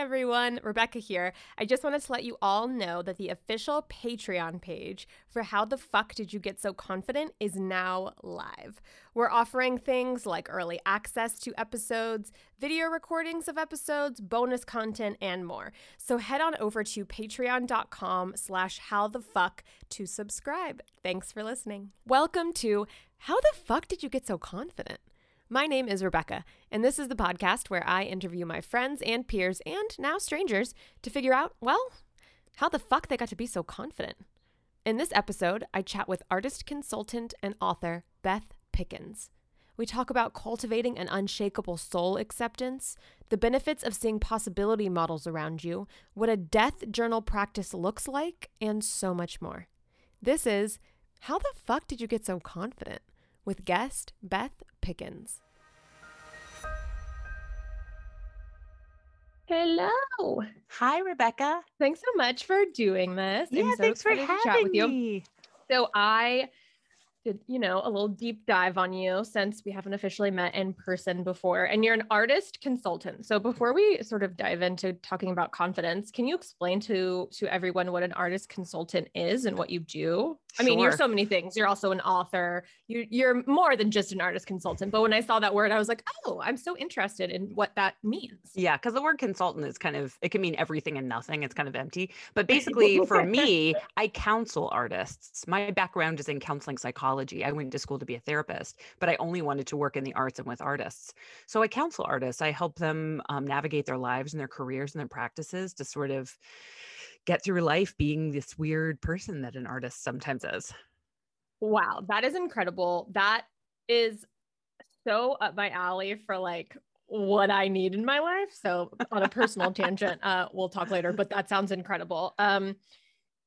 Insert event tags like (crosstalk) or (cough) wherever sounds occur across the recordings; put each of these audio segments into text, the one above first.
everyone, Rebecca here. I just wanted to let you all know that the official Patreon page for How the Fuck Did You Get So Confident is now live. We're offering things like early access to episodes, video recordings of episodes, bonus content, and more. So head on over to patreon.com slash how the fuck to subscribe. Thanks for listening. Welcome to How the Fuck Did You Get So Confident? My name is Rebecca, and this is the podcast where I interview my friends and peers and now strangers to figure out, well, how the fuck they got to be so confident. In this episode, I chat with artist, consultant, and author Beth Pickens. We talk about cultivating an unshakable soul acceptance, the benefits of seeing possibility models around you, what a death journal practice looks like, and so much more. This is How the Fuck Did You Get So Confident? with guest Beth Pickens. Hello. Hi, Rebecca. Thanks so much for doing this. Yeah, I'm so thanks for excited to having chat with you. me. So I did, you know, a little deep dive on you since we haven't officially met in person before. And you're an artist consultant. So before we sort of dive into talking about confidence, can you explain to to everyone what an artist consultant is and what you do? I mean, you're so many things. You're also an author. You you're more than just an artist consultant. But when I saw that word, I was like, oh, I'm so interested in what that means. Yeah, because the word consultant is kind of, it can mean everything and nothing. It's kind of empty. But basically, (laughs) for me, I counsel artists. My background is in counseling psychology. I went to school to be a therapist, but I only wanted to work in the arts and with artists. So I counsel artists. I help them um, navigate their lives and their careers and their practices to sort of get through life being this weird person that an artist sometimes is. Wow, that is incredible. That is so up my alley for like what I need in my life. So on a personal (laughs) tangent, uh, we'll talk later, but that sounds incredible. Um,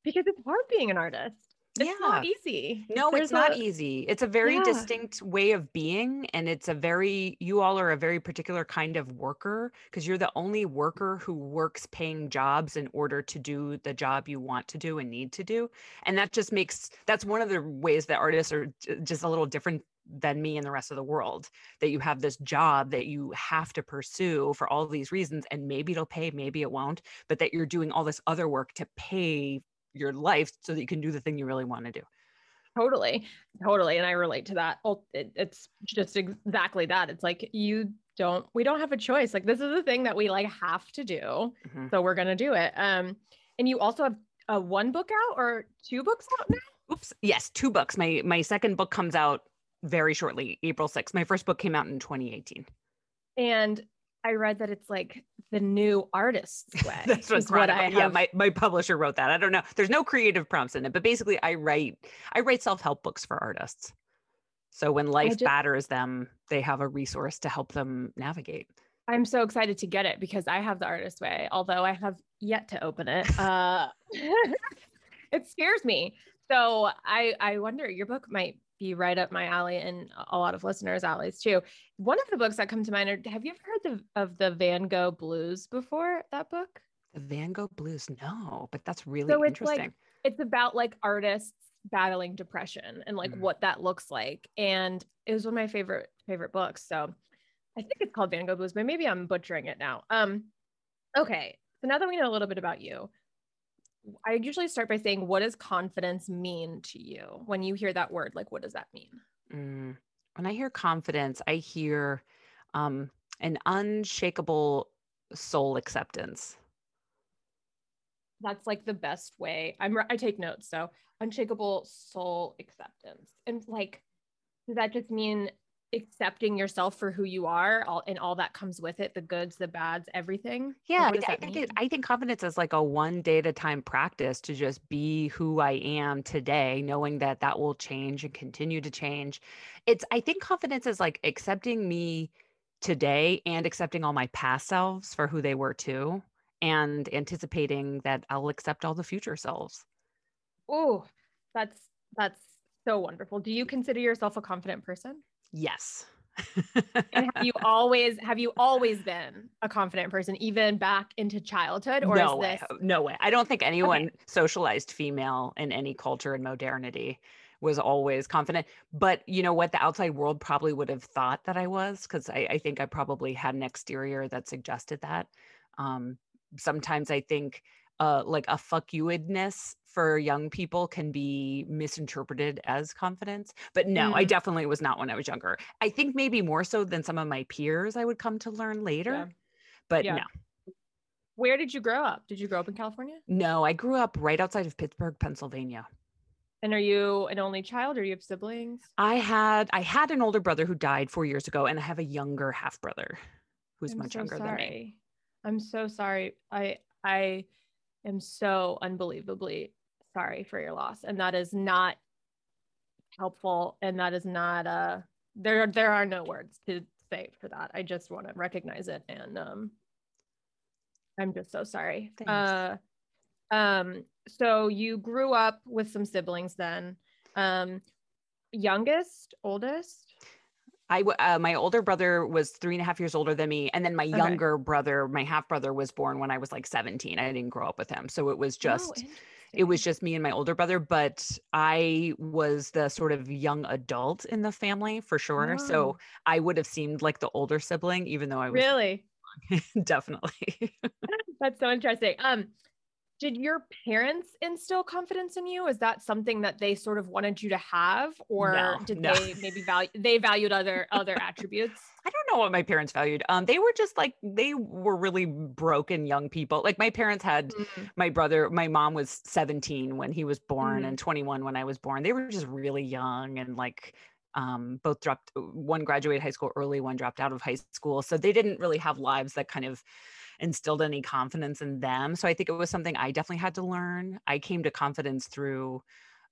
because it's hard being an artist. It's not easy. No, There's it's not a- easy. It's a very Yeah. distinct way of being. And it's a very, you all are a very particular kind of worker because you're the only worker who works paying jobs in order to do the job you want to do and need to do. And that just makes, that's one of the ways that artists are just a little different than me and the rest of the world that you have this job that you have to pursue for all these reasons and maybe it'll pay maybe it won't but that you're doing all this other work to pay your life so that you can do the thing you really want to do Totally, totally, and I relate to that. It, it's just exactly that. It's like you don't, we don't have a choice. Like this is the thing that we like have to do, Mhm. so we're gonna do it. Um, and you also have uh, one book out or two books out now. Oops. Yes, two books. My my second book comes out very shortly, April 6th. My first book came out in 2018. And I read that it's like the new artist's (laughs) way. That's what, is what I Chronicle- yeah, my, my publisher wrote that. I don't know. There's no creative prompts in it, but basically I write I write self-help books for artists. So when life just- batters them, they have a resource to help them navigate. I'm so excited to get it because I have the artist way, although I have yet to open it. (laughs) Uh, (laughs) it scares me. So I I wonder your book might be right up my alley and a lot of listeners' alleys too. One of the books that come to mind are have you ever heard the, of the Van Gogh Blues before that book? The Van Gogh Blues, no, but that's really So it's like- interesting. it's about like artists battling depression and like Mm. what that looks like and it was one of my favorite favorite books so i think it's called van gogh blues but maybe i'm butchering it now um okay so now that we know a little bit about you i usually start by saying what does confidence mean to you when you hear that word like what does that mean Mm. When I hear confidence, I hear um, an unshakable soul acceptance. that's like the best way i'm i take notes so unshakable soul acceptance and like does that just mean accepting yourself for who you are all and all that comes with it the goods the bads everything Yeah, I think it, I think confidence is like a one day at a time practice to just be who I am today, knowing that that will change and continue to change. It's I think confidence is like accepting me today and accepting all my past selves for who they were too, and anticipating that I'll accept all the future selves. oh that's that's so wonderful do you consider yourself a confident person Yes. and have you (laughs) always have you always been a confident person even back into childhood or no is way. this No way. I don't think anyone socialized female in any culture in modernity was always confident. But you know what? The outside world probably would have thought that I was because I, I think I probably had an exterior that suggested that. Um, sometimes I think uh, like a fuck youedness for young people can be misinterpreted as confidence. But no, mm. I definitely was not when I was younger. I think maybe more so than some of my peers I would come to learn later. Yeah. But yeah. no. Where did you grow up? Did you grow up in California? No, I grew up right outside of Pittsburgh, Pennsylvania. And are you an only child or you have siblings? I had I had an older brother who died 4 years ago and I have a younger half brother who's I'm much so younger sorry. than me. I'm so sorry. I I am so unbelievably sorry for your loss and that is not helpful and that is not a, there there are no words to say for that. I just want to recognize it and um I'm just so sorry. Thanks. Uh um so you grew up with some siblings then. Um youngest, oldest? I uh, my older brother was three and a half years older than me, and then my okay. younger brother, my half brother, was born when I was like seventeen. I didn't grow up with him, so it was oh, just. Oh, it was just me and my older brother, but I was the sort of young adult in the family for sure. Oh. So I would have seemed like the older sibling, even though I was really (laughs) definitely. (laughs) That's so interesting. Um, did your parents instill confidence in you is that something that they sort of wanted you to have or no, did no. they maybe value they valued other other (laughs) attributes i don't know what my parents valued um they were just like they were really broken young people like my parents had mm-hmm. my brother my mom was 17 when he was born mm-hmm. and 21 when i was born they were just really young and like um, both dropped one graduated high school early one dropped out of high school so they didn't really have lives that kind of instilled any confidence in them. So I think it was something I definitely had to learn. I came to confidence through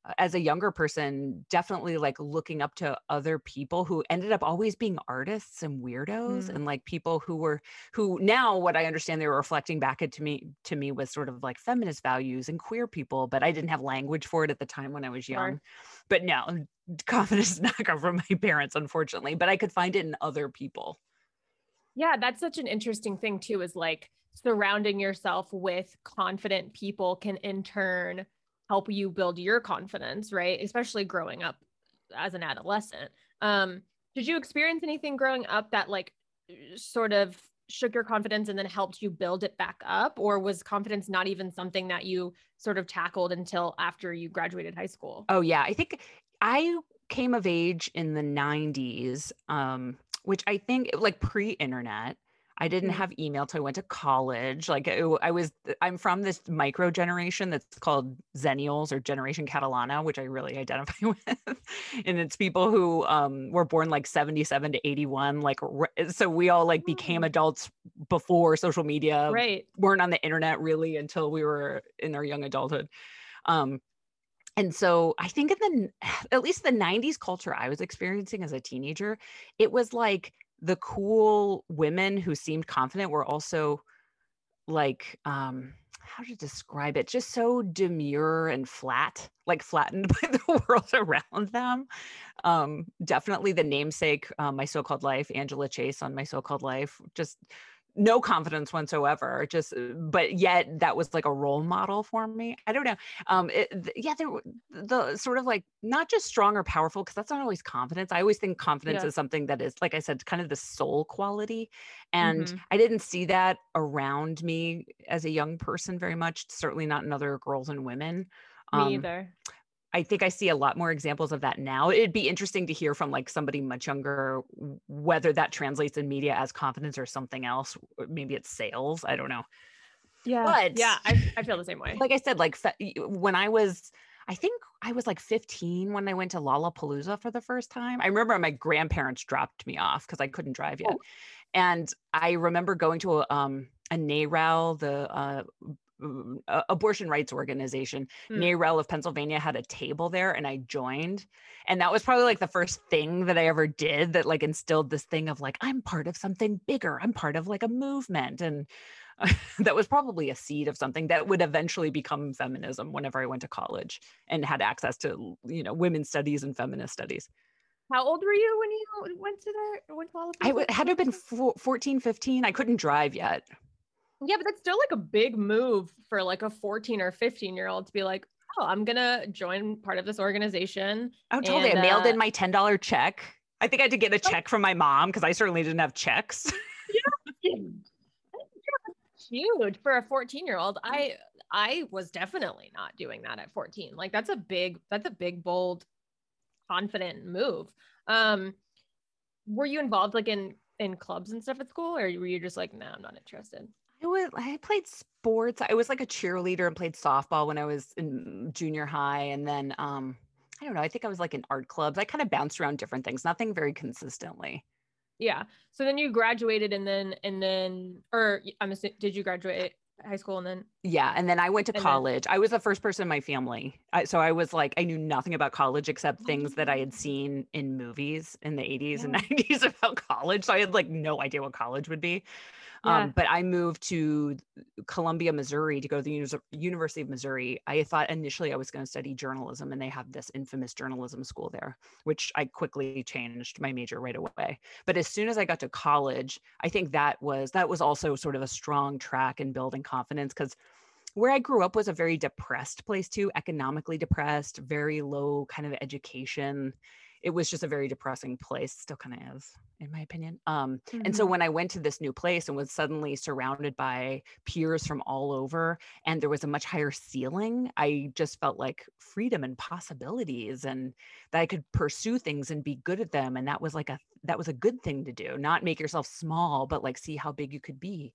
uh, as a younger person definitely like looking up to other people who ended up always being artists and weirdos mm. and like people who were who now what i understand they were reflecting back at to me to me was sort of like feminist values and queer people but i didn't have language for it at the time when i was young sure. but no (laughs) confidence not come from my parents unfortunately but i could find it in other people yeah, that's such an interesting thing too, is like surrounding yourself with confident people can in turn help you build your confidence, right? Especially growing up as an adolescent. Um, did you experience anything growing up that like sort of shook your confidence and then helped you build it back up? Or was confidence not even something that you sort of tackled until after you graduated high school? Oh, yeah. I think I came of age in the 90s. Um, which I think like pre-internet. I didn't mm. have email till I went to college. Like it, I was, I'm from this micro generation that's called Xennials or Generation Catalano, which I really identify (laughs) with. and it's people who um, were born like 77 to 81. Like, so we all like became mm. adults before social media. Right. Weren't on the internet really until we were in our young adulthood. Um, and so I think in the (sighs) at least the 90s culture I was experiencing as a teenager, it was like the cool women who seemed confident were also like um how to describe it just so demure and flat like flattened (laughs) by the world around them. Um definitely the namesake um, my so-called life angela chase on my so-called life just no confidence whatsoever just uh, but yet that was like a role model for me i don't know um it, yeah there the sort of like not just strong or powerful because that's not always confidence i always think confidence yeah. is something that is like i said kind of the soul quality and mm-hmm. i didn't see that around me as a young person very much certainly not in other girls and women me um, either I think I see a lot more examples of that now. It'd be interesting to hear from like somebody much younger whether that translates in media as confidence or something else. Maybe it's sales. I don't know. Yeah. But yeah, I, I feel the same way. Like I said, like when I was, I think I was like 15 when I went to Lollapalooza for the first time. I remember my grandparents dropped me off because I couldn't drive yet. Oh. And I remember going to a, um, a NARAL, the uh, uh, abortion rights organization, mm. NARAL of Pennsylvania had a table there and I joined. And that was probably like the first thing that I ever did that like instilled this thing of like, I'm part of something bigger. I'm part of like a movement. And uh, (laughs) that was probably a seed of something that would eventually become feminism whenever I went to college and had access to, you know, women's studies and feminist studies. How old were you when you went to the, Went to I w- had to have been 14, 15. I couldn't drive yet. Yeah, but that's still like a big move for like a 14 or 15 year old to be like, oh, I'm gonna join part of this organization. Oh, totally. And, I mailed uh, in my $10 check. I think I had to get a check from my mom because I certainly didn't have checks. (laughs) yeah. huge for a 14 year old. I I was definitely not doing that at 14. Like that's a big that's a big bold confident move. Um were you involved like in in clubs and stuff at school or were you just like, "No, nah, I'm not interested?" I was I played sports. I was like a cheerleader and played softball when I was in junior high and then um I don't know, I think I was like in art clubs. I kind of bounced around different things, nothing very consistently. Yeah. So then you graduated and then and then or I'm assuming did you graduate high school and then yeah and then i went to college then, i was the first person in my family I, so i was like i knew nothing about college except things that i had oh. seen in movies in the 80s yeah. and 90s (laughs) about college so i had like no idea what college would be yeah. Um, but I moved to Columbia, Missouri to go to the Uni- University of Missouri. I thought initially I was going to study journalism, and they have this infamous journalism school there, which I quickly changed my major right away. But as soon as I got to college, I think that was that was also sort of a strong track in building confidence because where I grew up was a very depressed place too, economically depressed, very low kind of education it was just a very depressing place still kind of is in my opinion um, mm-hmm. and so mm-hmm. when i went to this new place and was suddenly surrounded by peers from all over and there was a much higher ceiling i just felt like freedom and possibilities and that i could pursue things and be good at them and that was like a that was a good thing to do not make yourself small but like see how big you could be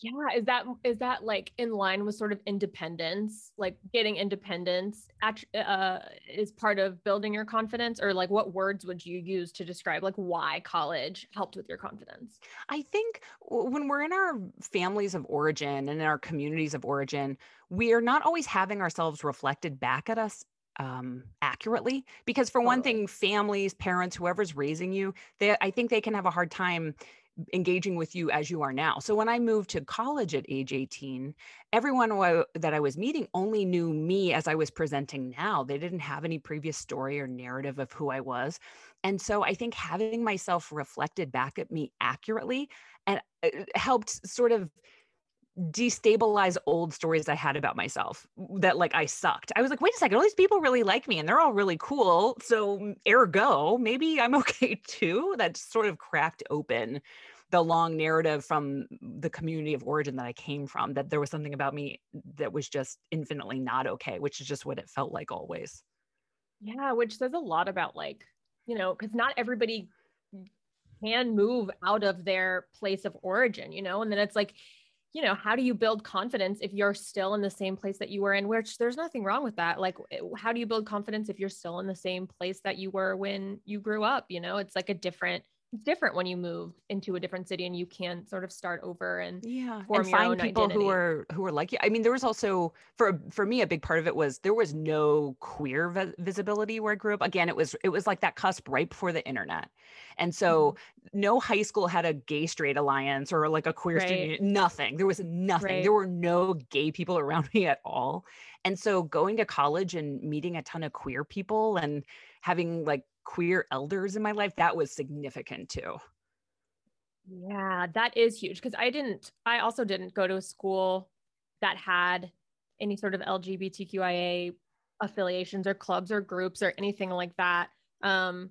yeah is that is that like in line with sort of independence like getting independence uh, is part of building your confidence? Or like what words would you use to describe like why college helped with your confidence? I think when we're in our families of origin and in our communities of origin we are not always having ourselves reflected back at us um, accurately. Because for one thing families parents whoever's raising you they i think they can have a hard time engaging with you as you are now. So when I moved to college at age 18, everyone that I was meeting only knew me as I was presenting now. They didn't have any previous story or narrative of who I was. And so I think having myself reflected back at me accurately and uh, helped sort of destabilize old stories I had about myself that like I sucked. I was like, wait a second, all these people really like me and they're all really cool. So mm, ergo, maybe I'm (laughs) okay too. That sort of cracked open the long narrative from the community of origin that I came from, that there was something about me that was just infinitely not okay, which is just what it felt like always. Yeah, which says a lot about like, you know, because not everybody can move out of their place of origin, you know, and then it's like you know, how do you build confidence if you're still in the same place that you were in, which there's nothing wrong with that. Like, eh, how do you build confidence if you're still in the same place that you were when you grew up? You know, it's like a different, different when you move into a different city and you can sort of start over and yeah and find people identity. who are who are like you i mean there was also for for me a big part of it was there was no queer vi- visibility where i grew up again it was it was like that cusp right before the internet and so mm-hmm. no high school had a gay straight alliance or like a queer right. student nothing there was nothing right. there were no gay people around (laughs) me at all and so going to college and meeting a ton of queer people and having like queer elders in my life, that was significant too. Yeah, that is huge because I didn't, I also didn't go to a school that had any sort of LGBTQIA affiliations or clubs or groups or anything like that. Um,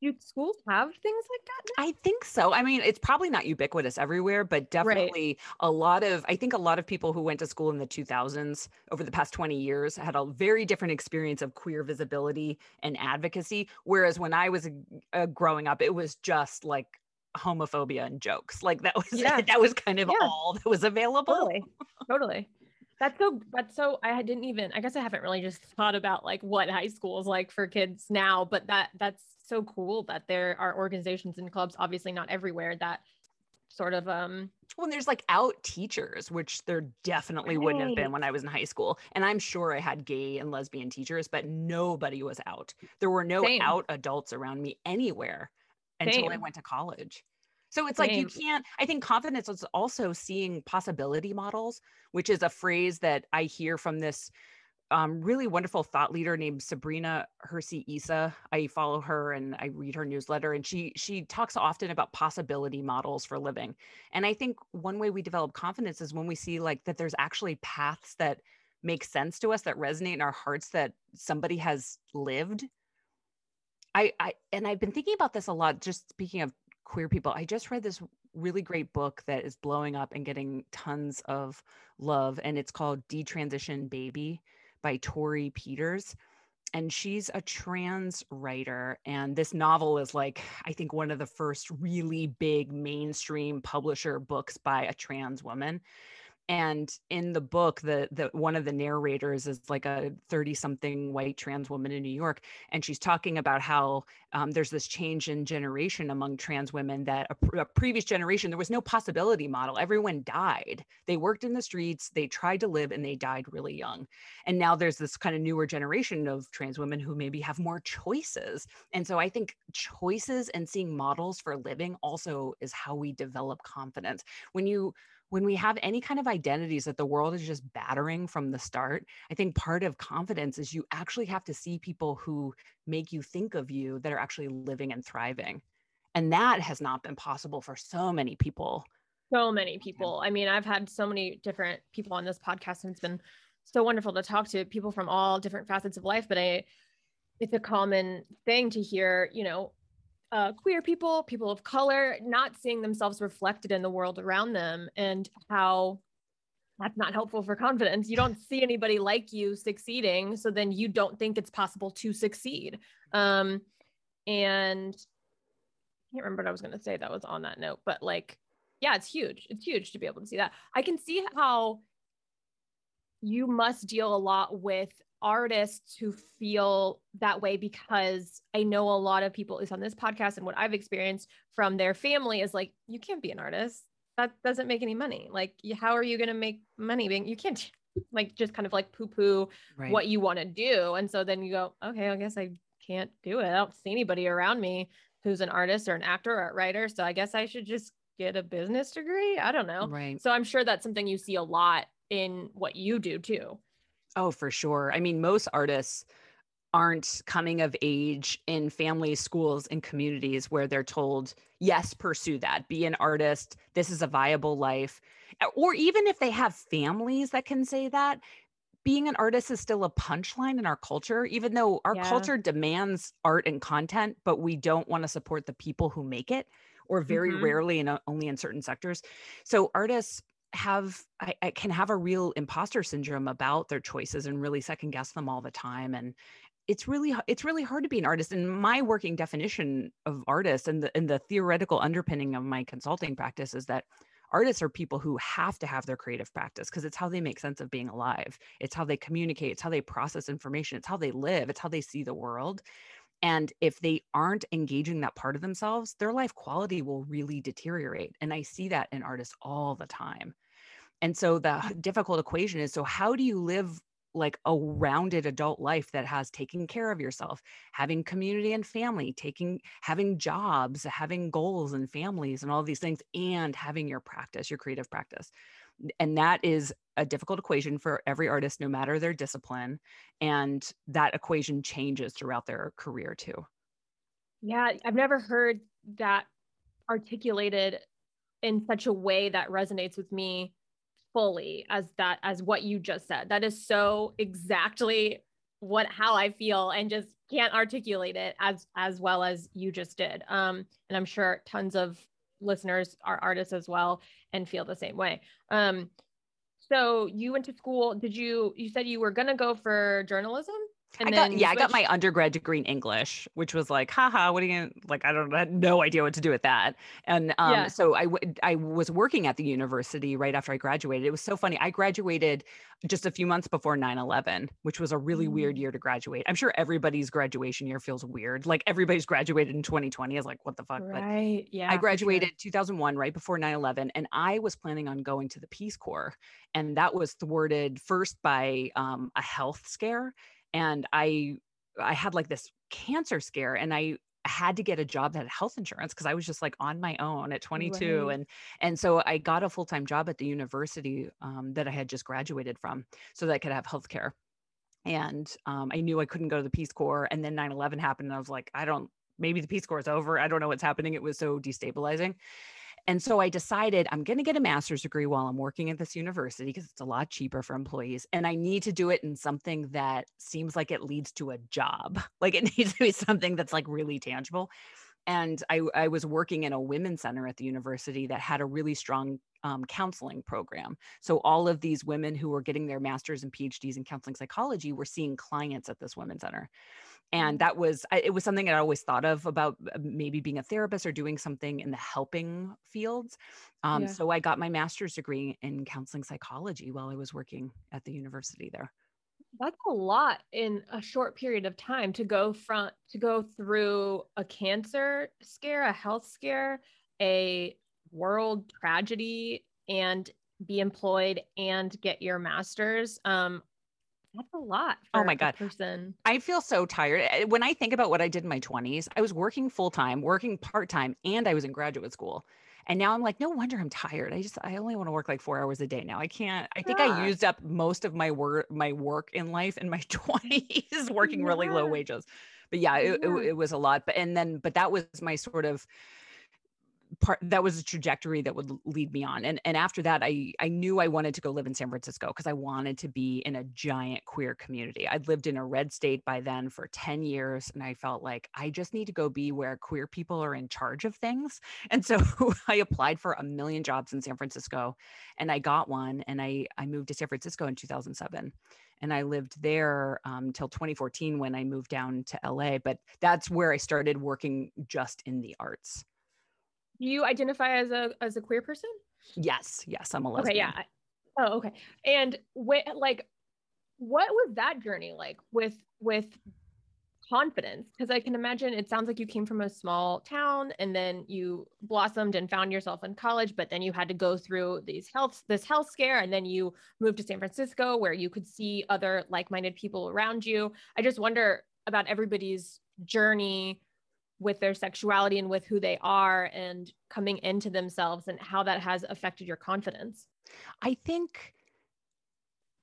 do schools have things like that? Now? I think so. I mean, it's probably not ubiquitous everywhere, but definitely right. a lot of, I think a lot of people who went to school in the 2000s over the past 20 years had a very different experience of queer visibility and advocacy. Whereas when I was uh, growing up, it was just like homophobia and jokes. Like that was, yeah. (laughs) that was kind of yeah. all that was available. Totally. Totally. That's so that's so I didn't even I guess I haven't really just thought about like what high school is like for kids now, but that that's so cool that there are organizations and clubs, obviously not everywhere, that sort of um well there's like out teachers which there definitely right. wouldn't have been when i was in high school and i'm sure i had gay and lesbian teachers but nobody was out there were no Same. out adults around me anywhere until Same. i went to college so it's Same. like you can't i think confidence is also seeing possibility models which is a phrase that i hear from this um, really wonderful thought leader named Sabrina Hersi Issa. I follow her and I read her newsletter, and she she talks often about possibility models for living. And I think one way we develop confidence is when we see like that there's actually paths that make sense to us that resonate in our hearts that somebody has lived. I I and I've been thinking about this a lot. Just speaking of queer people, I just read this really great book that is blowing up and getting tons of love. And it's called Detransition Baby by Torrey Peters and she's a trans writer and this novel is like i think one of the first really big mainstream publisher books by a trans woman and in the book the the one of the narrators is like a 30 something white trans woman in new york and she's talking about how um, there's this change in generation among trans women that a, a, previous generation there was no possibility model. Everyone died. They worked in the streets they tried to live and they died really young. And now there's this kind of newer generation of trans women who maybe have more choices. And so i think choices and seeing models for living also is how we develop confidence. When you when we have any kind of identities that the world is just battering from the start, I think part of confidence is you actually have to see people who make you think of you that are actually living and thriving. And that has not been possible for so many people. So many people. I mean, I've had so many different people on this podcast, and it's been so wonderful to talk to people from all different facets of life. But I, it's a common thing to hear, you know, uh, queer people, people of color, not seeing themselves reflected in the world around them, and how that's not helpful for confidence. You don't see anybody like you succeeding, so then you don't think it's possible to succeed. Um, and I can't remember what I was going to say that was on that note, but like, yeah, it's huge. It's huge to be able to see that. I can see how you must deal a lot with artists who feel that way because I know a lot of people is on this podcast and what I've experienced from their family is like you can't be an artist. That doesn't make any money. Like how are you going to make money being you can't like just kind of like poo poo right. what you want to do. And so then you go okay I guess I can't do it. I don't see anybody around me who's an artist or an actor or a writer so I guess I should just get a business degree? I don't know. Right. So I'm sure that's something you see a lot in what you do too Oh, for sure. I mean, most artists aren't coming of age in families, schools, and communities where they're told, yes, pursue that, be an artist. This is a viable life. Or even if they have families that can say that, being an artist is still a punchline in our culture, even though our yeah. culture demands art and content, but we don't want to support the people who make it, or very mm-hmm. rarely and only in certain sectors. So artists have I, I, can have a real imposter syndrome about their choices and really second guess them all the time and it's really it's really hard to be an artist and my working definition of artist and the and the theoretical underpinning of my consulting practice is that artists are people who have to have their creative practice because it's how they make sense of being alive. It's how they communicate. It's how they process information. It's how they live. It's how they see the world and if they aren't engaging that part of themselves, their life quality will really deteriorate. And I see that in artists all the time. And so the difficult equation is so, how do you live like a rounded adult life that has taking care of yourself having community and family taking having jobs having goals and families and all these things and having your practice your creative practice and that is a difficult equation for every artist no matter their discipline and that equation changes throughout their career too. Yeah i've never heard that articulated in such a way that resonates with me fully as that as what you just said. That is so exactly what how i feel and just can't articulate it as as well as you just did. Um and i'm sure tons of listeners are artists as well and feel the same way. Um, so you went to school. Did you? You said you were gonna go for journalism. And I got yeah, I got my undergrad degree in English, which was like, haha, what are you like? I don't I had no idea what to do with that. And um, yeah. so I w- I was working at the university right after I graduated. It was so funny. I graduated just a few months before 9-11, which was a really mm. weird year to graduate. I'm sure everybody's graduation year feels weird. Like everybody's graduated in 2020 is like, what the fuck? Right. But yeah. I graduated sure. 2001 right before 9-11 and I was planning on going to the Peace Corps. And that was thwarted first by um, a health scare and i i had like this cancer scare and i had to get a job that had health insurance because I was just like on my own at 22 right. and and so I got a full-time job at the university um, that I had just graduated from so that I could have health care. And um, I knew I couldn't go to the Peace Corps and then 9/11 happened and I was like I don't maybe the Peace Corps is over. I don't know what's happening. It was so destabilizing and so I decided I'm going to get a master's degree while I'm working at this university because it's a lot cheaper for employees. And I need to do it in something that seems like it leads to a job. (laughs) Like it (laughs) needs to be something that's like really tangible. and I, I was working in a women's center at the university that had a really strong um, counseling program. So all of these women who were getting their masters and PhDs in counseling psychology were seeing clients at this women's center. And mm. that was, it was something I always thought of about uh, maybe being a therapist or doing something in the helping fields. Um, yeah. So I got my master's degree in counseling psychology while I was working at the university there that's a lot in a short period of time to go from to go through a cancer scare a health scare a world tragedy and be employed and get your master's um that's a lot oh my god person i feel so tired eh, when i think about what i did in my 20s i was working full-time working part-time and i was in graduate school and now I'm like, no wonder I'm tired. I just I only want to work like four hours a day now. I can't. I think yeah. I used up most of my work my work in life in my (laughs) 20s working yeah. really low wages. But yeah, it, yeah. It, it was a lot. But and then but that was my sort of part that was a trajectory that would lead me on and and after that i i knew i wanted to go live in san francisco because i wanted to be in a giant queer community i'd lived in a red state by then for 10 years and i felt like i just need to go be where queer people are in charge of things (laughs) and so i applied for a million jobs in san francisco and i got one and i i moved to san francisco in 2007 and I lived there um, 2014 when I moved down to LA. But that's where I started working just in the arts you identify as a as a queer person? Yes, yes, I'm a lesbian. Okay, yeah. Oh, okay. And what like what was that journey like with with confidence? Because I can imagine it sounds like you came from a small town and then you blossomed and found yourself in college, but then you had to go through these health this health scare and then you moved to San Francisco where you could see other like-minded people around you. I just wonder about everybody's journey with their sexuality and with who they are and coming into themselves and how that has affected your confidence? I think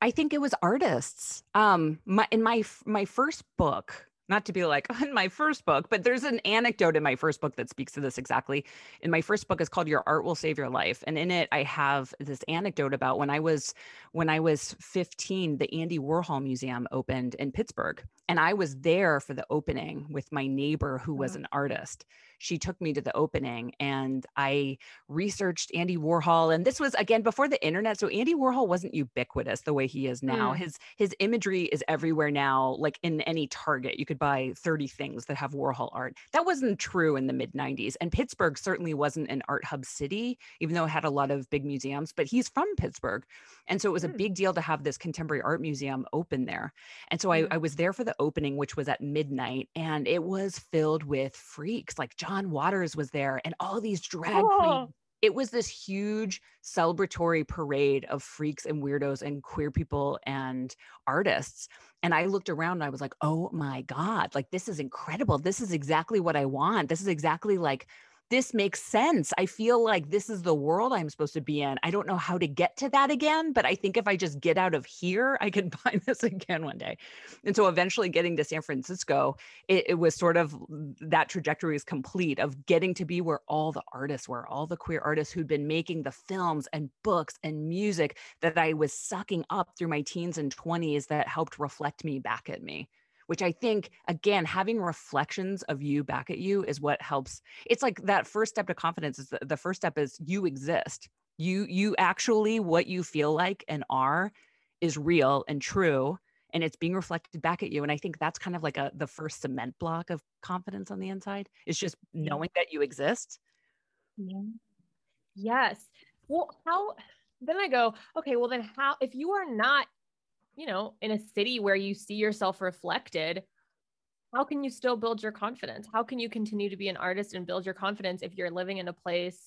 i think it was artists. Um my in my my first book not to be like (laughs) in my first book, but there's an anecdote in my first book that speaks to this exactly. In my first book is called Your Art Will Save Your Life. And in it I have this anecdote about when I was when I was 15, the Andy Warhol Museum opened in Pittsburgh. And I was there for the opening with my neighbor who was an artist she took me to the opening and I researched Andy Warhol. And this was again before the internet. So Andy Warhol wasn't ubiquitous the way he is now. Mm. His his imagery is everywhere now, like in any Target. You could buy 30 things that have Warhol art. That wasn't true in the mid 90s. And Pittsburgh certainly wasn't an art hub city, even though it had a lot of big museums, but he's from Pittsburgh. And so it was a mm. big deal to have this contemporary art museum open there. And so I, I was there for the opening, which was at midnight, and it was filled with freaks like John Waters was there and all these drag oh. queens. It was this huge celebratory parade of freaks and weirdos and queer people and artists. And I looked around and I was like, oh my God, like this is incredible. This is exactly what I want. This is exactly like this makes sense. I feel like this is the world I'm supposed to be in. I don't know how to get to that again, but I think if I just get out of here, I can (laughs) find this again one day. And so eventually getting to San Francisco, it, it was sort of mm, that trajectory is complete of getting to be where all the artists were, all the queer artists who'd been making the films and books and music that I was sucking up through my teens and 20s that helped reflect me back at me which I think, again, having reflections of you back at you is what helps. It's like that first step to confidence is the, the first step is you exist. You, you actually, what you feel like and are is real and true and it's being reflected back at you and i think that's kind of like a the first cement block of confidence on the inside is just knowing that you exist yeah. yes well how then i go okay well then how if you are not you know, in a city where you see yourself reflected, how can you still build your confidence? How can you continue to be an artist and build your confidence if you're living in a place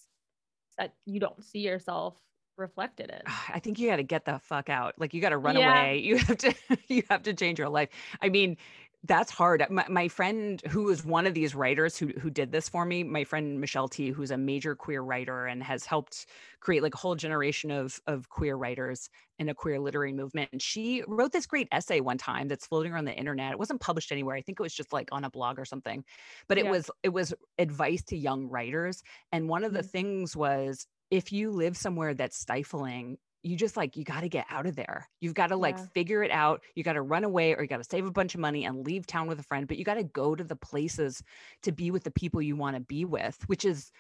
that you don't see yourself reflected in? Ah, I think you got to get the fuck out. Like you got to run yeah. away. (laughs) You have to you have to change your life. I mean, that's hard. My, my friend who was one of these writers who who did this for me, my friend Michelle Tea, who's a major queer writer and has helped create like a whole generation of of queer writers in a queer literary movement. And she wrote this great essay one time that's floating around the internet. It wasn't published anywhere. I think it was just like on a blog or something. But it yeah. was it was advice to young writers. And one of the mm-hmm. things was if you live somewhere that's stifling, you just like you got to get out of there. You've got to like Yeah. figure it out. You got to run away or you got to save a bunch of money and leave town with a friend, but you got to go to the places to be with the people you want to be with, which is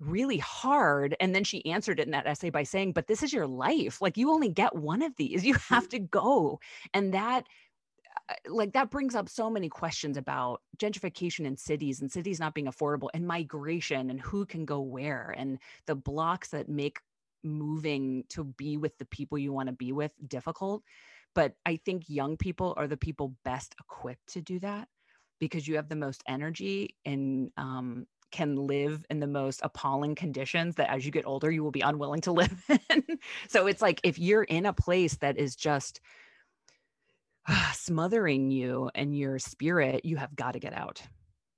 really hard. And then she answered it in that essay by saying, "But this is your life. Like you only get one of these. (laughs) You have to go." And that uh, like that brings up so many questions about gentrification in cities and cities not being affordable and migration and who can go where and the blocks that make moving to be with the people you want to be with difficult but i think young people are the people best equipped to do that because you have the most energy and um, can live in the most appalling conditions that as you get older you will be unwilling to (laughs) live in so it's like if you're in a place that is just (sighs) smothering you and your spirit, you have got to get out.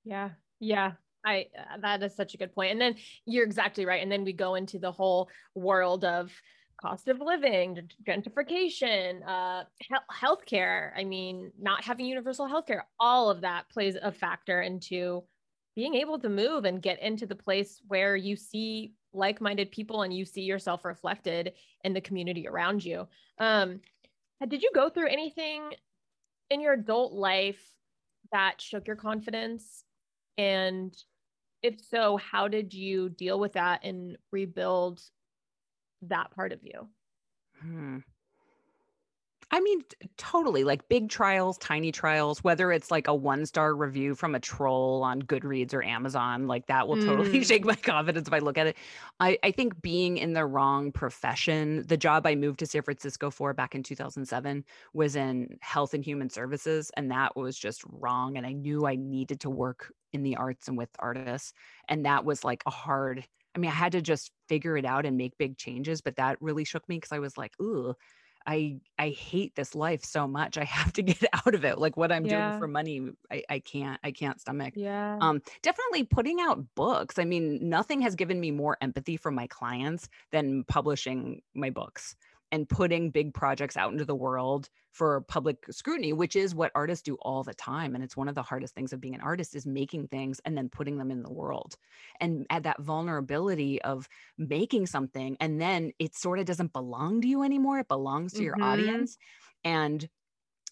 Yeah. Yeah. I uh, that is such a good point. And then you're exactly right. And then we go into the whole world of cost of living, gentrification, uh he- healthcare. I mean, not having universal healthcare, all of that plays a factor into being able to move and get into the place where you see like-minded people and you see yourself reflected in the community around you. Um did you go through anything in your adult life that shook your confidence? And if so, how did you deal with that and rebuild that part of you? Hmm. I mean, t- totally like big trials, tiny trials, whether it's like a one star review from a troll on Goodreads or Amazon, like that will totally (laughs) Mm. shake my confidence if I look at it. I, I think being in the wrong profession, the job I moved to San Francisco for back in 2007 was in health and human services. And that was just wrong. And I knew I needed to work in the arts and with artists. And that was like a hard, I mean, I had to just figure it out and make big changes. But that really shook me because I was like, ooh, I I hate this life so much. I have to (laughs) get out of it. Like what I'm Yeah. doing for money, I, I can't I can't stomach. Yeah. Um, definitely putting out books. I mean, nothing has given me more empathy from my clients than publishing my books and putting big projects out into the world for public scrutiny, which is what artists do all the time. And it's one of the hardest things of being an artist is making things and then putting them in the world. And at that vulnerability of making something and then it sort of doesn't belong to you anymore. It belongs to your Mhm. audience. And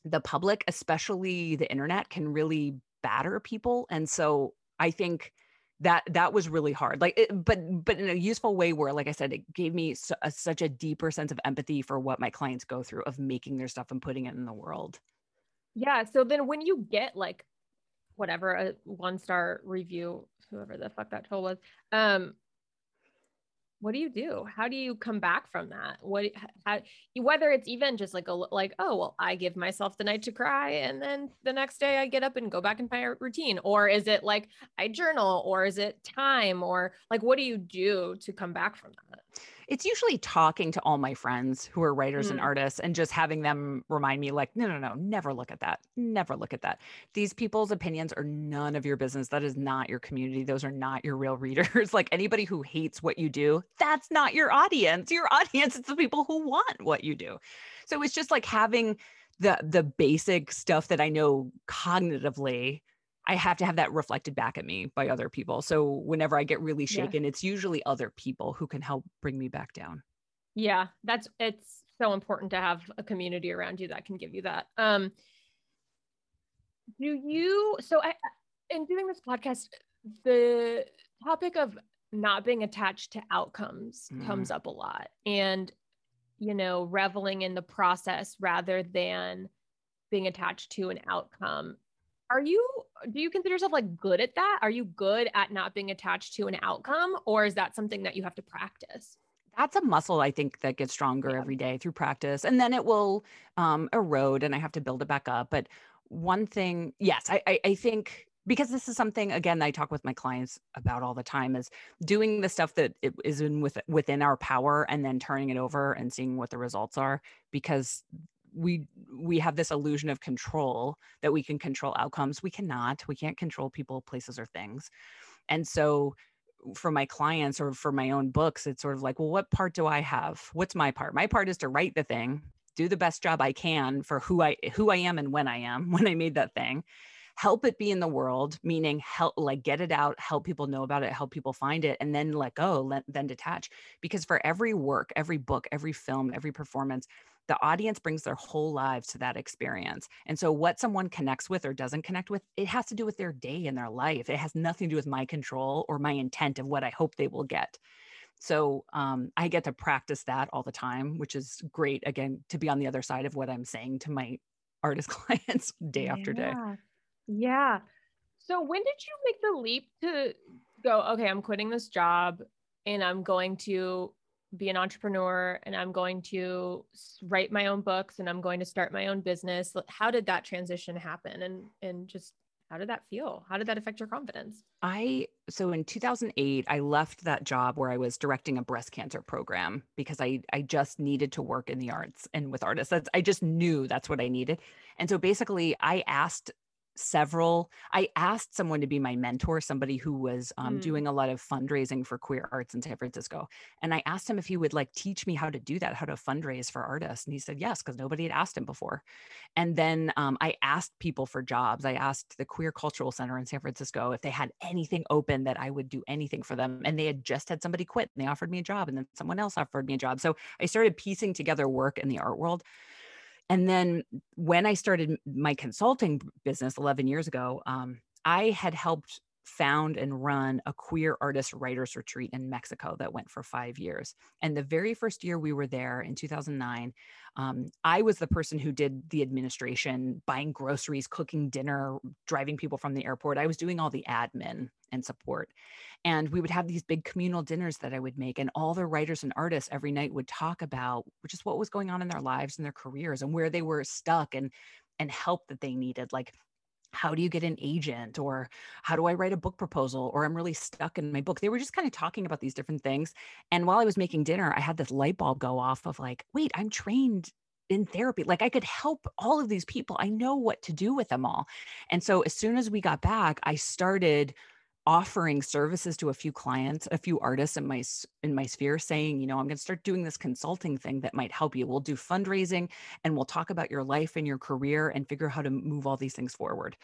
the public, especially the internet, can really batter people. And so I think that that was really hard like it, but but in a useful way where like i said it gave me su- a, such a deeper sense of empathy for what my clients go through of making their stuff and putting it in the world yeah. So then when you get like whatever a one star review, whoever the fuck that troll was, um, what do you do? How do you come back from that? What, how, whether it's even just like a like, oh well, I give myself the night to cry, and then the next day I get up and go back in my routine, or is it like I journal, or is it time, or like what do you do to come back from that? It's usually talking to all my friends who are writers and Mm. artists and just having them remind me like no no no never look at that never look at that these people's opinions are none of your business that is not your community those are not your real (laughs) readers like anybody who hates what you do that's not your audience your (laughs) audience is the people who want what you do so it's just like having the the basic stuff that i know cognitively I have to have that reflected back at me by other people. So whenever I get really Yeah. shaken, it's usually other people who can help bring me back down. Yeah, that's it's so important to have a community around you that can give you that. Um do you so I in doing this podcast the topic of not being attached to outcomes comes up a lot and you know reveling in the process rather than being attached to an outcome. Are you do you consider yourself like good at that? Are you good at not being attached to an outcome or is that something that you have to practice? That's a muscle I think that gets stronger Yeah. every day through practice. And then it will um, erode and I have to build it back up. But one thing, yes, I, I, I think because this is something again that I talk with my clients about all the time is doing the stuff that it is in with within our power and then turning it over and seeing what the results are because we we have this illusion of control that we can control outcomes. We cannot. We can't control people places or things. And so for my clients or for my own books it's sort of like well what part do i have? What's my part? My part is to write the thing do the best job i can for who i who i am and when i am (laughs) when i made that thing. Help it be in the world, meaning help, like get it out, help people know about it, help people find it, and then let go, let, then detach. Because for every work, every book, every film, every performance, the audience brings their whole lives to that experience. And so, what someone connects with or doesn't connect with, it has to do with their day in their life. It has nothing to do with my control or my intent of what I hope they will get. So um, I get to practice that all the time, which is great. Again, to be on the other side of what I'm saying to my (laughs) artist (laughs) clients day after day. Yeah. So when did you make the leap to go, okay, I'm quitting this job and I'm going to be an entrepreneur and I'm going to write my own books and I'm going to start my own business. How did that transition happen? And and just how did that feel? How did that affect your confidence? I so in 2008 I left that job where I was directing a breast cancer program because I I just needed to work in the arts and with artists. That's, I just knew that's what I needed. And so basically I asked several i asked someone to be my mentor somebody who was um, mm. doing a lot of fundraising for queer arts in san francisco and i asked him if he would like teach me how to do that how to fundraise for artists and he said yes because nobody had asked him before and then um, i asked people for jobs i asked the queer cultural center in san francisco if they had anything open that i would do anything for them and they had just had somebody quit and they offered me a job and then someone else offered me a job so i started piecing together work in the art world and then when I started my consulting business 11 years ago, um, I had helped found and run a queer artist writers retreat in Mexico that went for five years. And the very first year we were there in 2009, um, I was the person who did the administration, buying groceries, cooking dinner, driving people from the airport. I was doing all the admin and support. And we would have these big communal dinners that I would make. And all the writers and artists every night would talk about just what was going on in their lives and their careers and where they were stuck and and help that they needed. Like how do you get an agent or how do I write a book proposal or I'm really stuck in my book. They were just kind of talking about these different things. And while I was making dinner, I had this light bulb go off of like, wait, I'm trained in therapy. Like I could help all of these people. I know what to do with them all. And so as soon as we got back, I started offering services to a few clients a few artists in my in my sphere saying you know i'm going to start doing this consulting thing that might help you. We'll do fundraising and we'll talk about your life and your career and figure out how to move all these things forward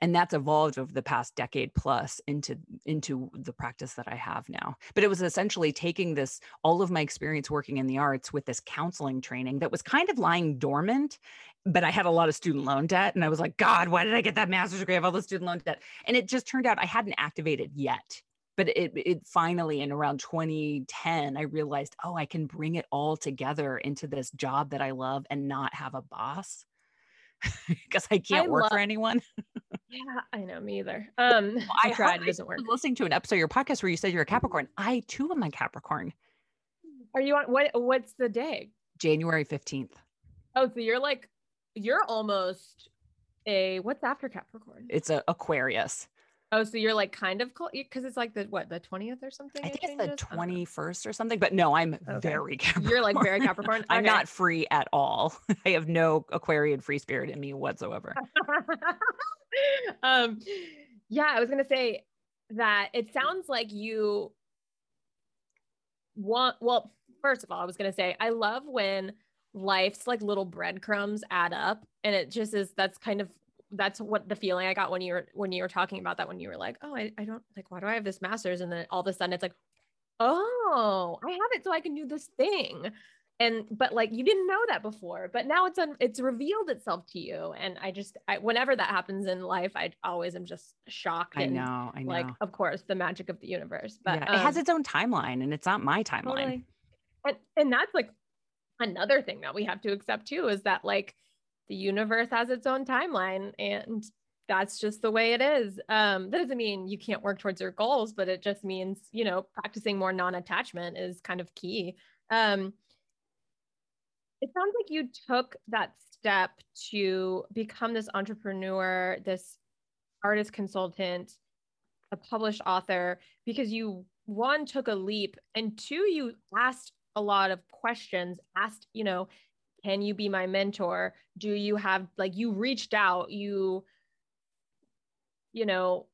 and that's evolved over the past decade plus into into the practice that i have now. But it was essentially taking this all of my experience working in the arts with this counseling training that was kind of lying dormant but i had a lot of student loan debt and i was like god why did i get that master's degree? I have all the student loan debt. And it just turned out i hadn't activated yet but it it finally in around 2010 i realized oh i can bring it all together into this job that i love and not have a boss (laughs) because I can't I work love, for anyone. Yeah, I know, me either. Um, well, I, I tried, it doesn't work. Listening to an episode of your podcast where you said you're a Capricorn. I too am a Capricorn. Are you on what? What's the day? January fifteenth. Oh, so you're like, you're almost a what's after Capricorn? It's a Aquarius. Oh, so you're like kind of cool because it's like the what the twentieth or something. I think it it's the twenty first or something. But no, I'm okay. very Capricorn. (laughs) You're like very Capricorn. Okay. I'm not free at all. (laughs) I have no Aquarian free spirit in me whatsoever. (laughs) (laughs) um, yeah, I was gonna say that it sounds like you want. Well, first of all, I was gonna say I love when life's like little breadcrumbs add up, and it just is. That's kind of that's what the feeling I got when you were when you were talking about that when you were like, oh, I, I don't like why do I have this master's? And then all of a sudden it's like, oh, I have it so I can do this thing. And but like you didn't know that before, but now it's un, it's revealed itself to you. And I just I, whenever that happens in life, I always am just shocked. I know, I know. Like of course the magic of the universe, but yeah, it um, has its own timeline, and it's not my timeline. Totally. And and that's like another thing that we have to accept too is that like the universe has its own timeline and that's just the way it is. Um, that doesn't mean you can't work towards your goals, but it just means, you know, practicing more non-attachment is kind of key. Um, it sounds like you took that step to become this entrepreneur, this artist consultant, a published author, because you one took a leap and two, you asked a lot of questions, asked, you know, can you be my mentor? Do you have like you reached out you you know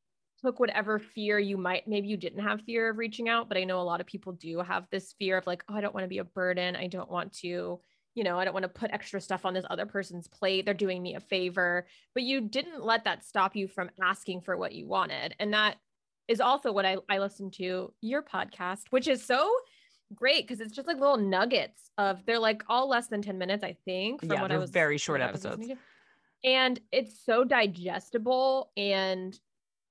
took whatever fear you might maybe you didn't have fear of reaching out but i know a lot of people do have this fear of like oh i don't want to be a burden. I don't want to you know, I don't want to put extra stuff on this other person's plate. They're doing me a favor. But you didn't let that stop you from asking for what you wanted. And that is also what I, I listened to your podcast, which is so great because it's just like little nuggets of they're like all less than 10 minutes, I think. From yeah, what I was very short episodes. And it's so digestible. And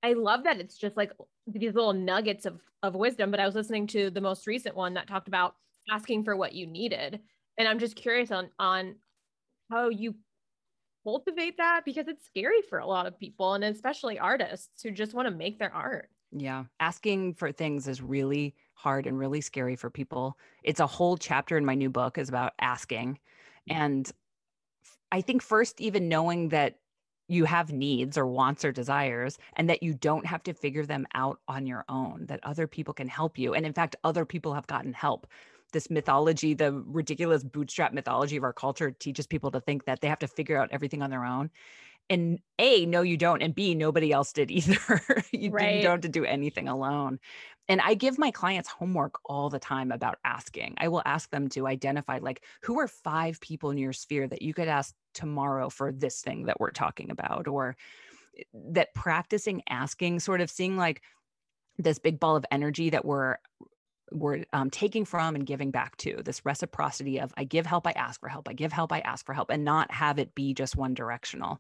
I love that it's just like these little nuggets of of wisdom. But I was listening to the most recent one that talked about asking for what you needed. And I'm just curious on on how you cultivate that because it's scary for a lot of people and especially artists who just want to make their art. Yeah. Asking for things is really hard and really scary for people. It's a whole chapter in my new book is about asking. Mm. And I think first even knowing that you have needs or wants or desires and that you don't have to figure them out on your own that other people can help you and in fact other people have gotten help this mythology the ridiculous bootstrap mythology of our culture teaches people to think that they have to figure out everything on their own. And a no you don't and b nobody else did (laughs) either. You, right. you don't have to do anything alone. And i give my clients homework all the time about asking. I will ask them to identify like who are five people in your sphere that you could ask tomorrow for this thing that we're talking about? Or eh, that practicing asking sort of seeing like this big ball of energy that we're we're um, taking from and giving back to this reciprocity of i give help i ask for help i give help i ask for help and not have it be just one directional.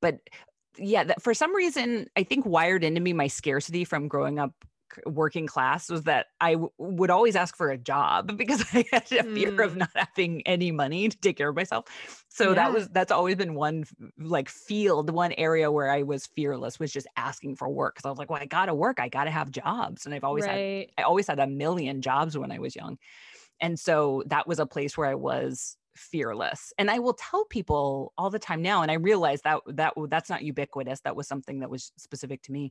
But yeah that for some reason i think wired into me my scarcity from growing up working class was that I w- would always ask for a job (laughs) because I had a fear mm. of not having any money to take care of myself. So yeah. that was that's always been one like field, one area where I was fearless was just asking for work because I was like, well, I gotta work, I gotta have jobs, and I've always right. had I always had a million jobs when I was young, and so that was a place where I was fearless and i will tell people all the time now and i realize that that that's not ubiquitous that was something that was specific to me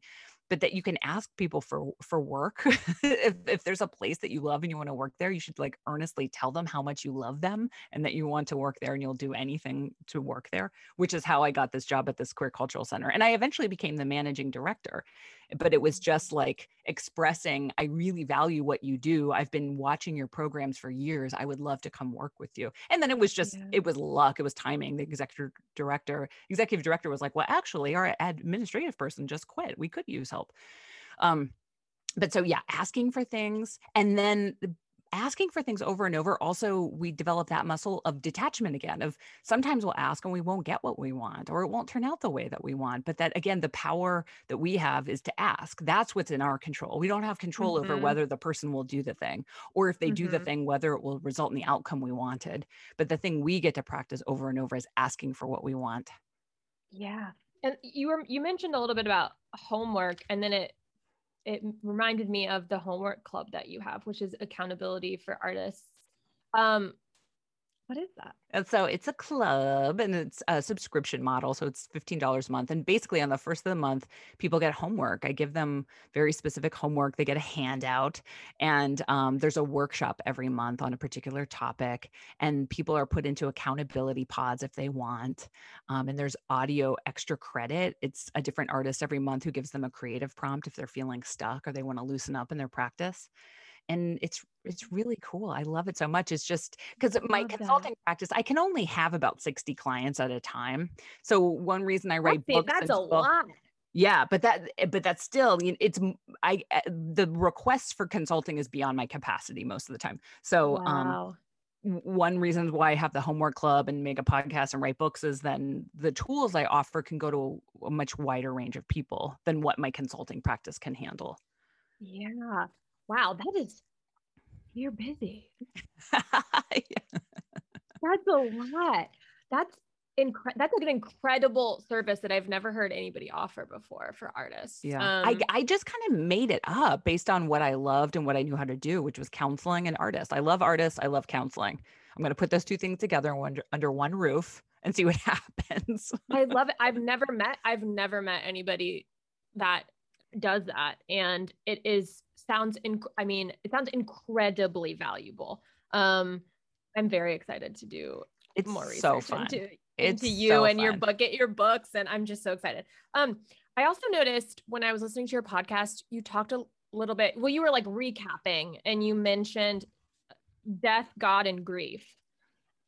but that you can ask people for for work. (laughs) If, if there's a place that you love and you want to work there you should like earnestly tell them how much you love them and that you want to work there and you'll do anything to work there which is how i got this job at this queer cultural center. And i eventually became the managing director but it was just like expressing i really value what you do. I've been watching your programs for years. I would love to come work with you. And then it was just yeah. it was luck. It was timing. The executive director executive director was like well actually our administrative person just quit. We could use help um but so yeah asking for things and then asking for things over and over also we develop that muscle of detachment again of sometimes we'll ask and we won't get what we want or it won't turn out the way that we want but that again the power that we have is to ask that's what's in our control we don't have control mm-hmm. over whether the person will do the thing or if they mm-hmm. do the mm-hmm. thing whether it will result in the outcome we wanted but the thing we get to practice over and over is asking for what we want yeah and you were you mentioned a little bit about homework and then it it reminded me of the homework club that you have, which is accountability for artists. Um, what is that? And so it's a club and it's a subscription model. So it's $15 a month. And basically, on the first of the month, people get homework. I give them very specific homework. They get a handout, and um, there's a workshop every month on a particular topic. And people are put into accountability pods if they want. Um, and there's audio extra credit. It's a different artist every month who gives them a creative prompt if they're feeling stuck or they want to loosen up in their practice and it's it's really cool. I love it so much. It's just because my consulting that. practice, I can only have about 60 clients at a time. So one reason I write that's books. That's a lot. Yeah, but that eh, but that's still it's I eh, the request for consulting is beyond my capacity most of the time. So um, wow. um one reason why I have the homework club and make a podcast and write books is then the tools I offer can go to a much wider range of people than what my consulting practice can handle. Yeah. Wow, that is you're busy. (laughs) That's a lot. That's incre- that's like an incredible service that I've never heard anybody offer before for artists. Yeah. Um, I, I just kind of made it up based on what I loved and what I knew how to do, which was counseling and artists. I love artists. I love counseling. I'm going to put those two things together under, under one roof and see what (laughs) happens. I love it. I've never met, I've never met anybody that does that. And it is sounds, inc- I mean, it sounds incredibly valuable. Um, I'm very excited to do it's more research so fun. into, it's into you so and your book, get your books. And I'm just so excited. Um, I also noticed when I was listening to your podcast, you talked a little bit, well, you were like recapping and you mentioned death, God, and grief.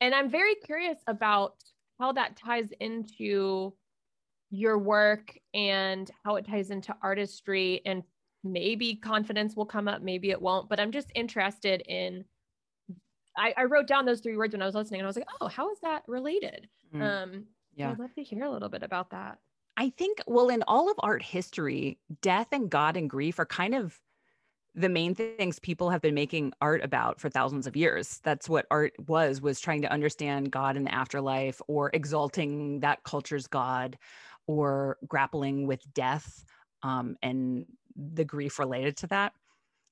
and I'm very curious about how that ties into your work and how it ties into artistry and maybe confidence will come up, maybe it won't, but I'm just interested in I, I wrote down those three words when I was listening and I was like, oh, how is that related? Mm. Um yeah. I'd love to hear a little bit about that. I think, well, in all of art history, death and God and grief are kind of the main things people have been making art about for thousands of years that's what art was was trying to understand god in the afterlife or exalting that culture's god or grappling with death um, and the grief related to that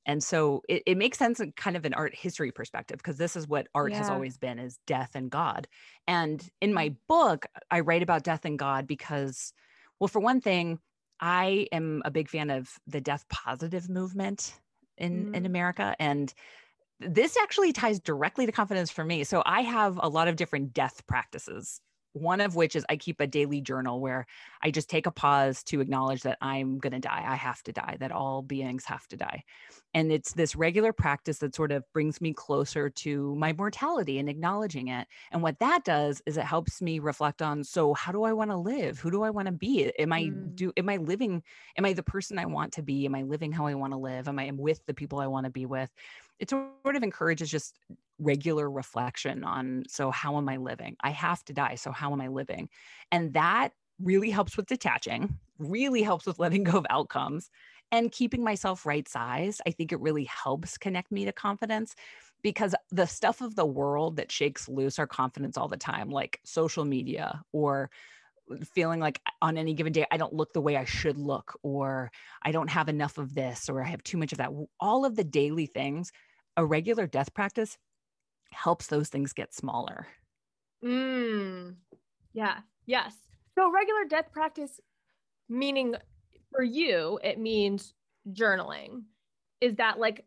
and so it, it makes sense in kind of an art history perspective because this is what art yeah. has always been is death and god and in my mm. book i write about death and god because well for one thing i am a big fan of the death positive movement in mm. in America and this actually ties directly to confidence for me. So I have a lot of different death practices one of which is I keep a daily journal where I just take a pause to acknowledge that I'm going to die. I have to die, that all beings have to die. And it's this regular practice that sort of brings me closer to my mortality and acknowledging it. And what that does is it helps me reflect on so how do I want to live? Who do I want to be? Am I mm. do am I living am I the person I want to be? Am I living how I want to live? Am I with the people I want to be with? It sort of encourages just regular reflection on so how am I living? I have to die. So how am I living? And that really helps with detaching, really helps with letting go of outcomes and keeping myself right sized. I think it really helps connect me to confidence because the stuff of the world that shakes loose our confidence all the time, like social media or feeling like on any given day I don't look the way I should look, or I don't have enough of this, or I have too much of that. All of the daily things, a regular death practice helps those things get smaller. Mm. Yeah. Yes. So regular death practice, meaning for you, it means journaling. Is that like?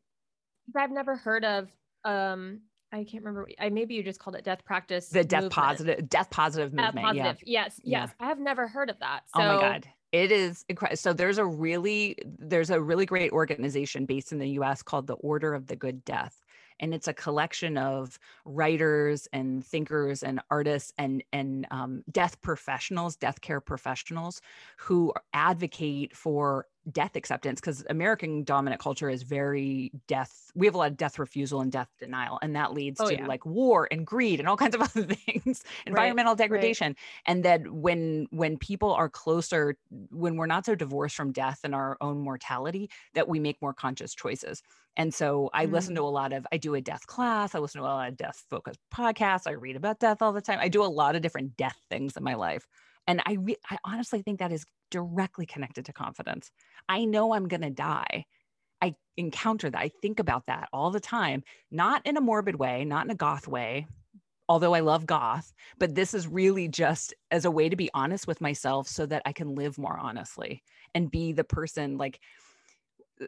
I've never heard of. Um, I can't remember. I maybe you just called it death practice. The death movement. positive, death positive movement. Death positive. Yeah. Yes. Yes. Yeah. I have never heard of that. So, oh my god. It is incredible. So there's a really there's a really great organization based in the US called the Order of the Good Death and it's a collection of writers and thinkers and artists and and um, death professionals, death care professionals who advocate for death acceptance because American dominant culture is very death. We have a lot of death refusal and death denial, and that leads oh, to yeah. like war and greed and all kinds of (laughs) other things, environmental right, degradation. Right. And that when when people are closer, when we're not so divorced from death and our own mortality, that we make more conscious choices. And so I mm. listen to mm. a lot of. I do a death class. I listen to a lot of death focused podcasts. I read about death all the time. I do a lot of different death things in my life. And I, re- I honestly think that is directly connected to confidence. I know I'm going to die. I encounter that. I think about that all the time, not in a morbid way, not in a goth way, although I love goth, but this is really just as a way to be honest with myself so that I can live more honestly and be the person like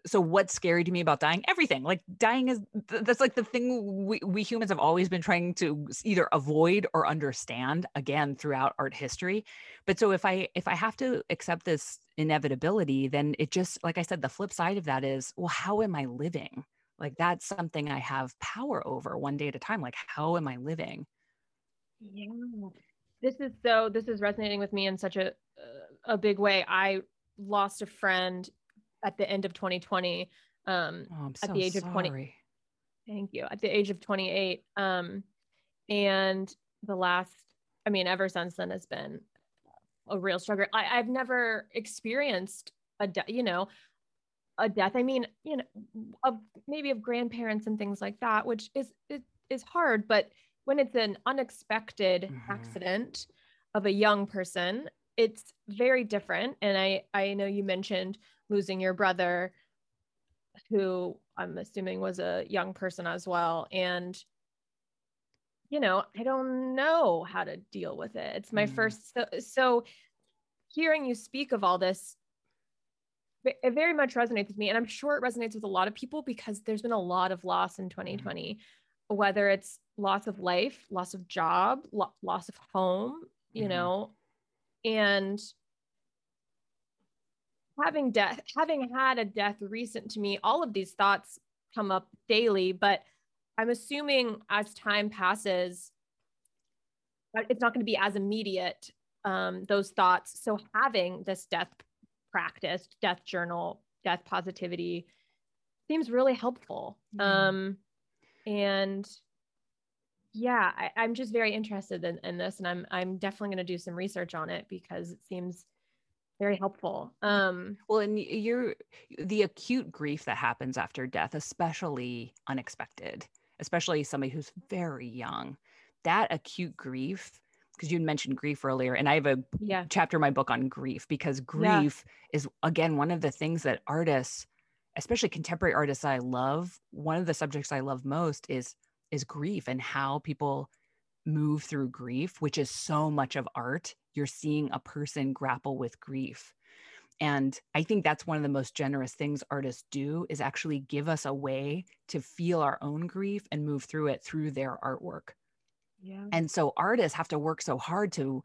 so what's scary to me about dying? Everything like dying is that's like the thing we, we humans have always been trying to either avoid or understand again throughout art history. But so if i if i have to accept this inevitability then it just like i said the flip side of that is well how am i living? Like that's something i have power over one day at a time. Like how am i living? Yeah. This is so this is resonating with me in such a a big way. I lost a friend at the end of 2020 um oh, at so the age sorry. of 20 thank you at the age of 28 um and the last i mean ever since then has been a real struggle I, i've never experienced a de- you know a death i mean you know of maybe of grandparents and things like that which is it is hard but when it's an unexpected mm-hmm. accident of a young person it's very different and i i know you mentioned losing your brother who i'm assuming was a young person as well and you know i don't know how to deal with it it's my mm. first so, so hearing you speak of all this it very much resonates with me and i'm sure it resonates with a lot of people because there's been a lot of loss in 2020 mm. whether it's loss of life loss of job lo- loss of home you mm. know and having death having had a death recent to me all of these thoughts come up daily but i'm assuming as time passes it's not going to be as immediate um, those thoughts. So having this death practice, death journal, death positivity seems really helpful. Mm. Um, and yeah, I, am just very interested in, in this, and I'm I'm definitely going to do some research on it because it seems very helpful. Um, well, and you're the acute grief that happens after death, especially unexpected, especially somebody who's very young. That acute grief because you mentioned grief earlier and i have a yeah. chapter in my book on grief because grief yeah. is again one of the things that artists especially contemporary artists i love one of the subjects i love most is is grief and how people move through grief which is so much of art you're seeing a person grapple with grief. And i think that's one of the most generous things artists do is actually give us a way to feel our own grief and move through it through their artwork. Yeah. And so artists have to work so hard to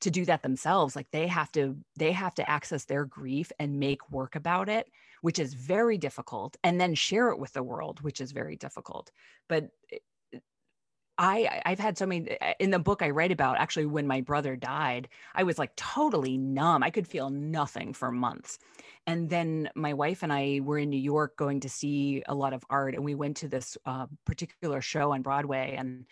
to do that themselves. Like they have to they have to access their grief and make work about it which is very difficult and then share it with the world which is very difficult. But eh, I I've had so many eh, in the book I write about actually when my brother died I was like totally numb. I could feel nothing for months. And then my wife and I were in New York going to see a lot of art and we went to this uh, particular show on Broadway and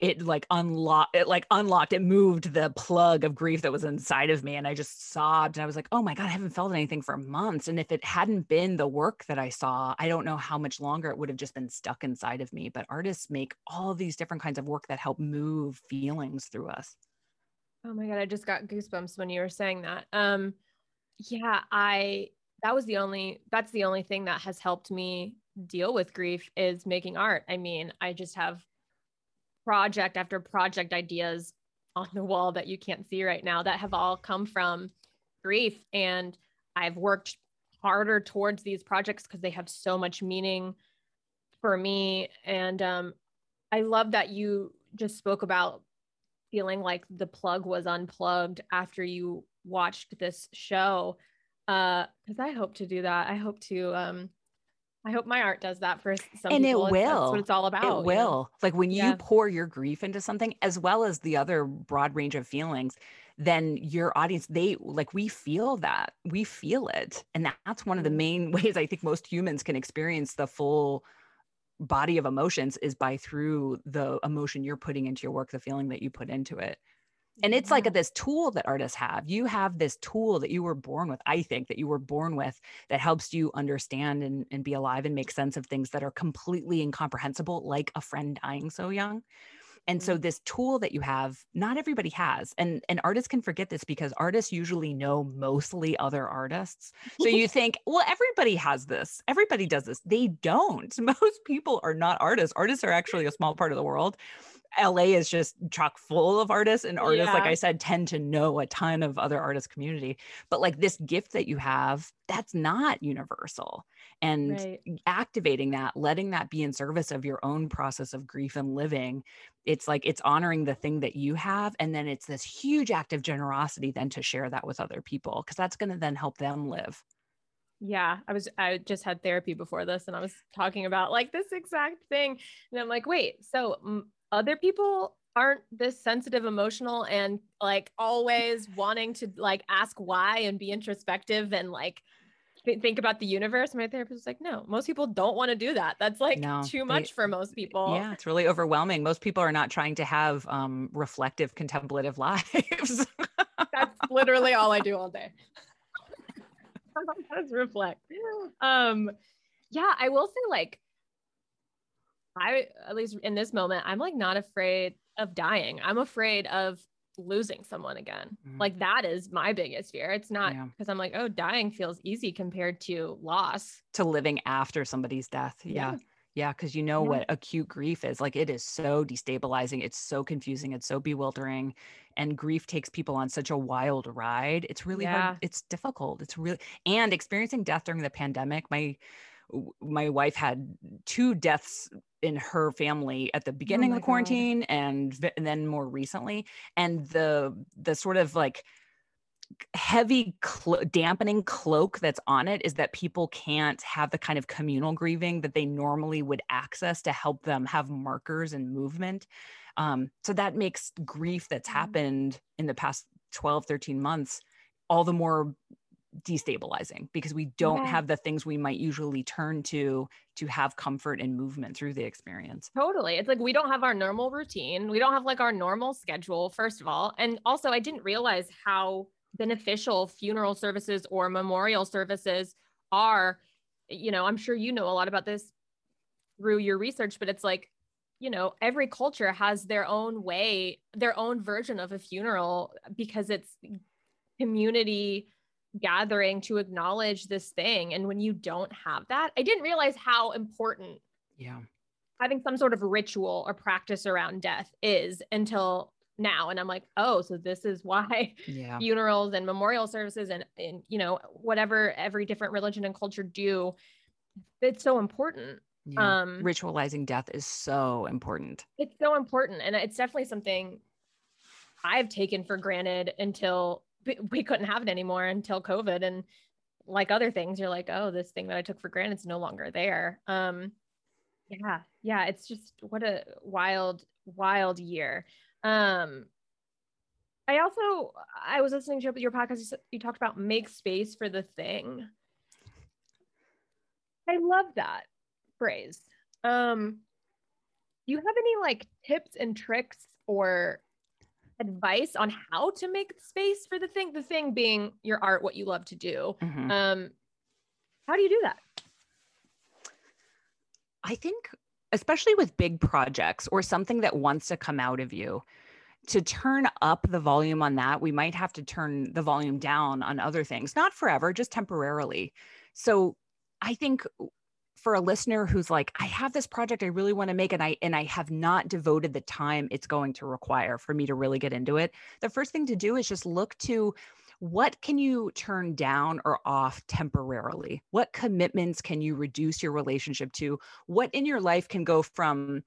it like unlocked it like unlocked it moved the plug of grief that was inside of me and i just sobbed and i was like oh my god i haven't felt anything for months and if it hadn't been the work that i saw i don't know how much longer it would have just been stuck inside of me but artists make all these different kinds of work that help move feelings through us. Oh my god i just got goosebumps when you were saying that um yeah i that was the only that's the only thing that has helped me deal with grief is making art. I mean i just have project after project ideas on the wall that you can't see right now that have all come from grief. And I've worked harder towards these projects because they have so much meaning for me. And um, I love that you just spoke about feeling like the plug was unplugged after you watched this show. Because uh, I hope to do that. I hope to um, I hope my art does that for some and people. it will. That's what it's all about. It will. You know? Like when you yeah. pour your grief into something, as well as the other broad range of feelings, then your audience, they like we feel that. We feel it. And that's one of the mm-hmm. main (laughs) ways I think most humans can experience the full body of emotions is by through the emotion you're putting into your work, the feeling that you put into it and it's like a, this tool that artists have. You have this tool that you were born with i think that you were born with that helps you understand and, and be alive and make sense of things that are completely incomprehensible like a friend dying so young. And so mm-hmm. this tool that you have not everybody has. And and artists can forget this because artists usually know mostly other artists. So you (laughs) think well everybody has this. Everybody does this. They don't. (laughs) Most people are not artists. Artists are actually a small part of the world LA is just chock full of artists and artists yeah. like I said tend to know a ton of other artist community but like this gift that you have that's not universal and right. activating that letting that be in service of your own process of grief and living it's like it's honoring the thing that you have and then it's this huge act of generosity then to share that with other people because that's going to then help them live yeah, I was I just had therapy before this and I was talking about like this exact thing and I'm like, "Wait, so other people aren't this sensitive emotional and like always wanting to like ask why and be introspective and like th- think about the universe. My therapist was like no most people don't want to do that. That's like no, too much they, for most people. yeah it's really overwhelming. Most people are not trying to have um reflective contemplative (laughs) lives. That's literally all i do all day. (laughs) Let's reflect. Um yeah i will say like I, at least in this moment, I'm like not afraid of dying. I'm afraid of losing someone again. Mm-hmm. Like that is my biggest fear. It's not because yeah. I'm like, oh, dying feels easy compared to loss. To living after somebody's death. Yeah. Yeah. Cause you know yeah. what acute grief is. Like it is so destabilizing. It's so confusing. It's so bewildering. And grief takes people on such a wild ride. It's really yeah. hard. It's difficult. It's really, and experiencing death during the pandemic, my, my wife had two deaths in her family at the oh beginning oh of the quarantine and, and then more recently and the the sort of like heavy clo- dampening cloak that's on it is that people can't have the kind of communal grieving that they normally would access to help them have markers and movement Um, so that makes grief that's Mm-hmm. happened in the past 12, 13 months all the more destabilizing because we don't Yeah. have the things we might usually turn to to have comfort and movement through the experience. Totally. It's like we don't have our normal routine. We don't have like our normal schedule, first of all. And also, I didn't realize how beneficial funeral services or memorial services are. You know, I'm sure you know a lot about this through your research, but it's like, you know, every culture has their own way, their own version of a funeral because it's community gathering to acknowledge this thing. And when you don't have that, I didn't realize how important Yeah. having some sort of ritual or practice around death is until now and i'm like oh so this is why (laughs) Yeah. funerals and memorial services and, and you know whatever every different religion and culture do it's so important yeah. um Ritualizing death is so important. it's so important and it's definitely something i've taken for granted until we- couldn't have it anymore until covid. And like other things you're like oh this thing that i took for granted is no longer there. Um yeah yeah it's just what a wild wild year. Um i also i was listening to your podcast. You, talked about make space for the thing. I love that phrase. Um do you have any like tips and tricks or advice on how to make space for the thing the thing being your art what you love to do Mhm. um how do you do that I think, especially with big projects or something that wants to come out of you, to turn up the volume on that, we might have to turn the volume down on other things, not forever, just temporarily. So I think for a listener who's like, I have this project I really want to make and I and I have not devoted the time it's going to require for me to really get into it. The first thing to do is just look to what can you turn down or off temporarily? What commitments can you reduce your relationship to? What in your life can go from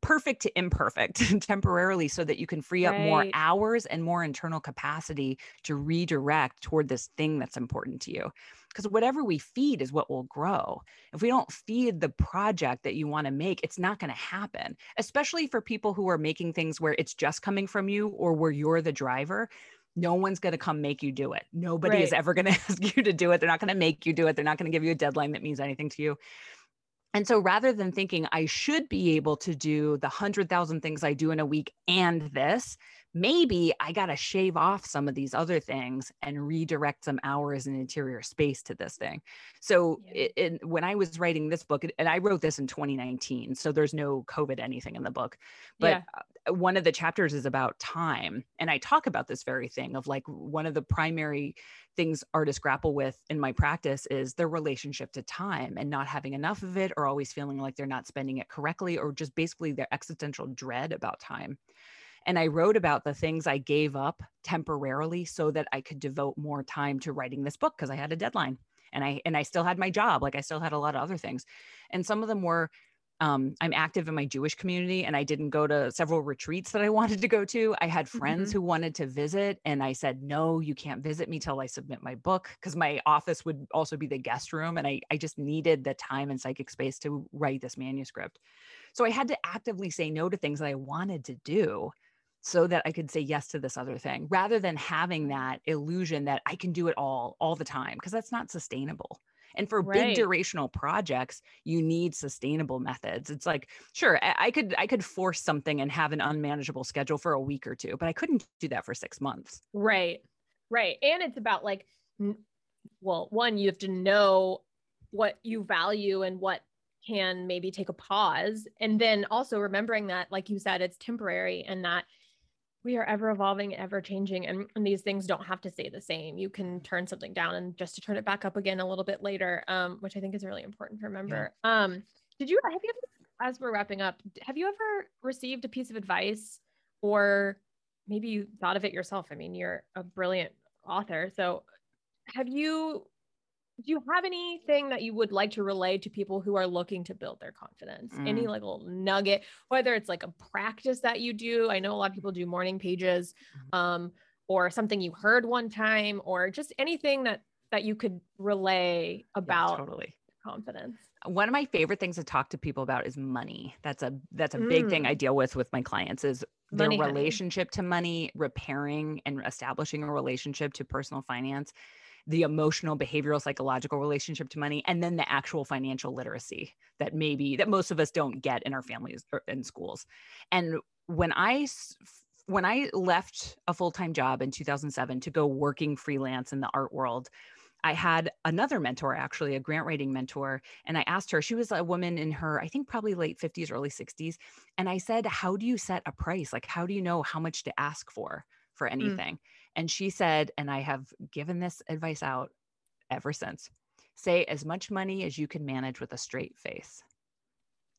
perfect to imperfect (laughs) temporarily so that you can free up more hours and more internal capacity to redirect toward this thing that's important to you? Because whatever we feed is what will grow. If we don't feed the project that you want to make, it's not going to happen, especially for people who are making things where it's just coming from you or where you're the driver no one's going to come make you do it. Nobody is ever going (laughs) to ask you to do it. They're not going to make you do it. They're not going to give you a deadline that means anything to you. And so rather than thinking I should be able to do the 100,000 things I do in a week and this, maybe I got to shave off some of these other things and redirect some hours and interior space to this thing. So Yeah. it, it, when I was writing this book, and I wrote this in 2019, so there's no COVID anything in the book, but yeah uh, one of the chapters is about time and i talk about this very thing of like one of the primary things artists grapple with in my practice is their relationship to time and not having enough of it or always feeling like they're not spending it correctly or just basically their existential dread about time and i wrote about the things i gave up temporarily so that i could devote more time to writing this book because i had a deadline and i and i still had my job like i still had a lot of other things and some of them were um, I'm active in my Jewish community and I didn't go to several retreats that I (laughs) wanted to go to. I had friends Mhm. who wanted to visit and I said, no, you can't visit me till I submit my book because my office would also be the guest room. And I, I just needed the time and psychic space to write this manuscript. So I had to actively say no to things that I wanted to do so that I could say yes to this other thing rather than having that illusion that I can do it all all the time because that's not sustainable. And for Right. big durational projects, you need sustainable methods. It's like, sure, I, I could I could force something and have an unmanageable schedule for a week or two, but I couldn't do that for six months. Right. Right. And it's about like, well, one, you have to know what you value and what can maybe take a pause. And then also remembering that, like you said, it's temporary and that we are ever evolving, ever changing, and, and these things don't have to stay the same. You can turn something down and just to turn it back up again a little bit later, um, which I think is really important to remember. Um, did you have you ever, as we're wrapping up, have you ever received a piece of advice or maybe you thought of it yourself? I mean, you're a brilliant author. So have you do you have anything that you would like to relay to people who are looking to build their confidence? Any Mm. like little nugget, whether it's like a practice that you do. I know a lot of people do morning pages, Mhm. um, or something you heard one time, or just anything that that you could relay Yeah, about totally. confidence. one of my favorite things to talk to people about is money that's a that's a big thing i Mm. deal with with my clients is their Money honey. relationship to money repairing and establishing a relationship to personal finance the emotional behavioral psychological relationship to money and then the actual financial literacy that maybe that most of us don't get in our families or in schools and when i when i left a full-time job in 2007 to go working freelance in the art world I had another mentor, actually, a grant writing mentor. And I asked her, she was a woman in her, I think probably late 50s, early 60s. And I said, How do you set a price? Like, how do you know how much to ask for for mm. anything? And she said, and I have given this advice out ever since say as much money as you can manage with a straight face.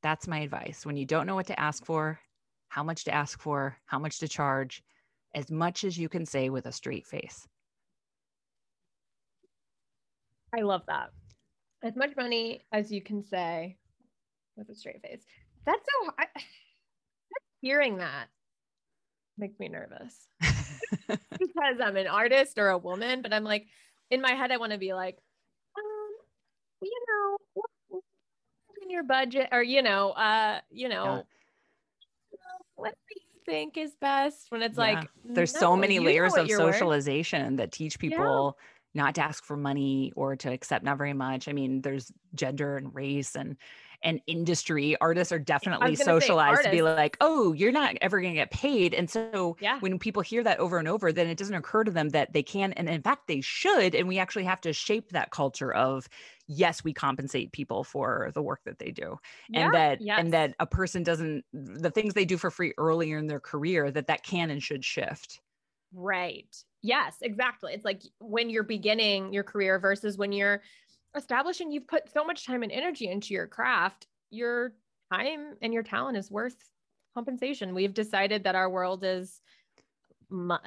That's my advice. When you don't know what to ask for, how much to ask for, how much to charge, as much as you can say with a straight face. I love that. As much money as you can say with a straight face. That's so I, (laughs) hearing that makes me nervous (laughs) (laughs) because I'm an artist or a woman, but I'm like in my head I want to be like, um, you know, what- in your budget or you know, uh, you know, what do you think is best when it's Yeah. like there's so many layers of you're worth. socialization that teach people not to ask for money or to accept not very much i mean there's gender and race and and industry artists are definitely socialized to be like oh you're not ever going to get paid and so Yeah. when people hear that over and over then it doesn't occur to them that they can and in fact they should and we actually have to shape that culture of yes we compensate people for the work that they do Yeah, and that yes. and that a person doesn't the things they do for free earlier in their career that that can and should shift Right. Yes, exactly. It's like when you're beginning your career versus when you're establishing, you've put so much time and energy into your craft, your time and your talent is worth compensation. We've decided that our world is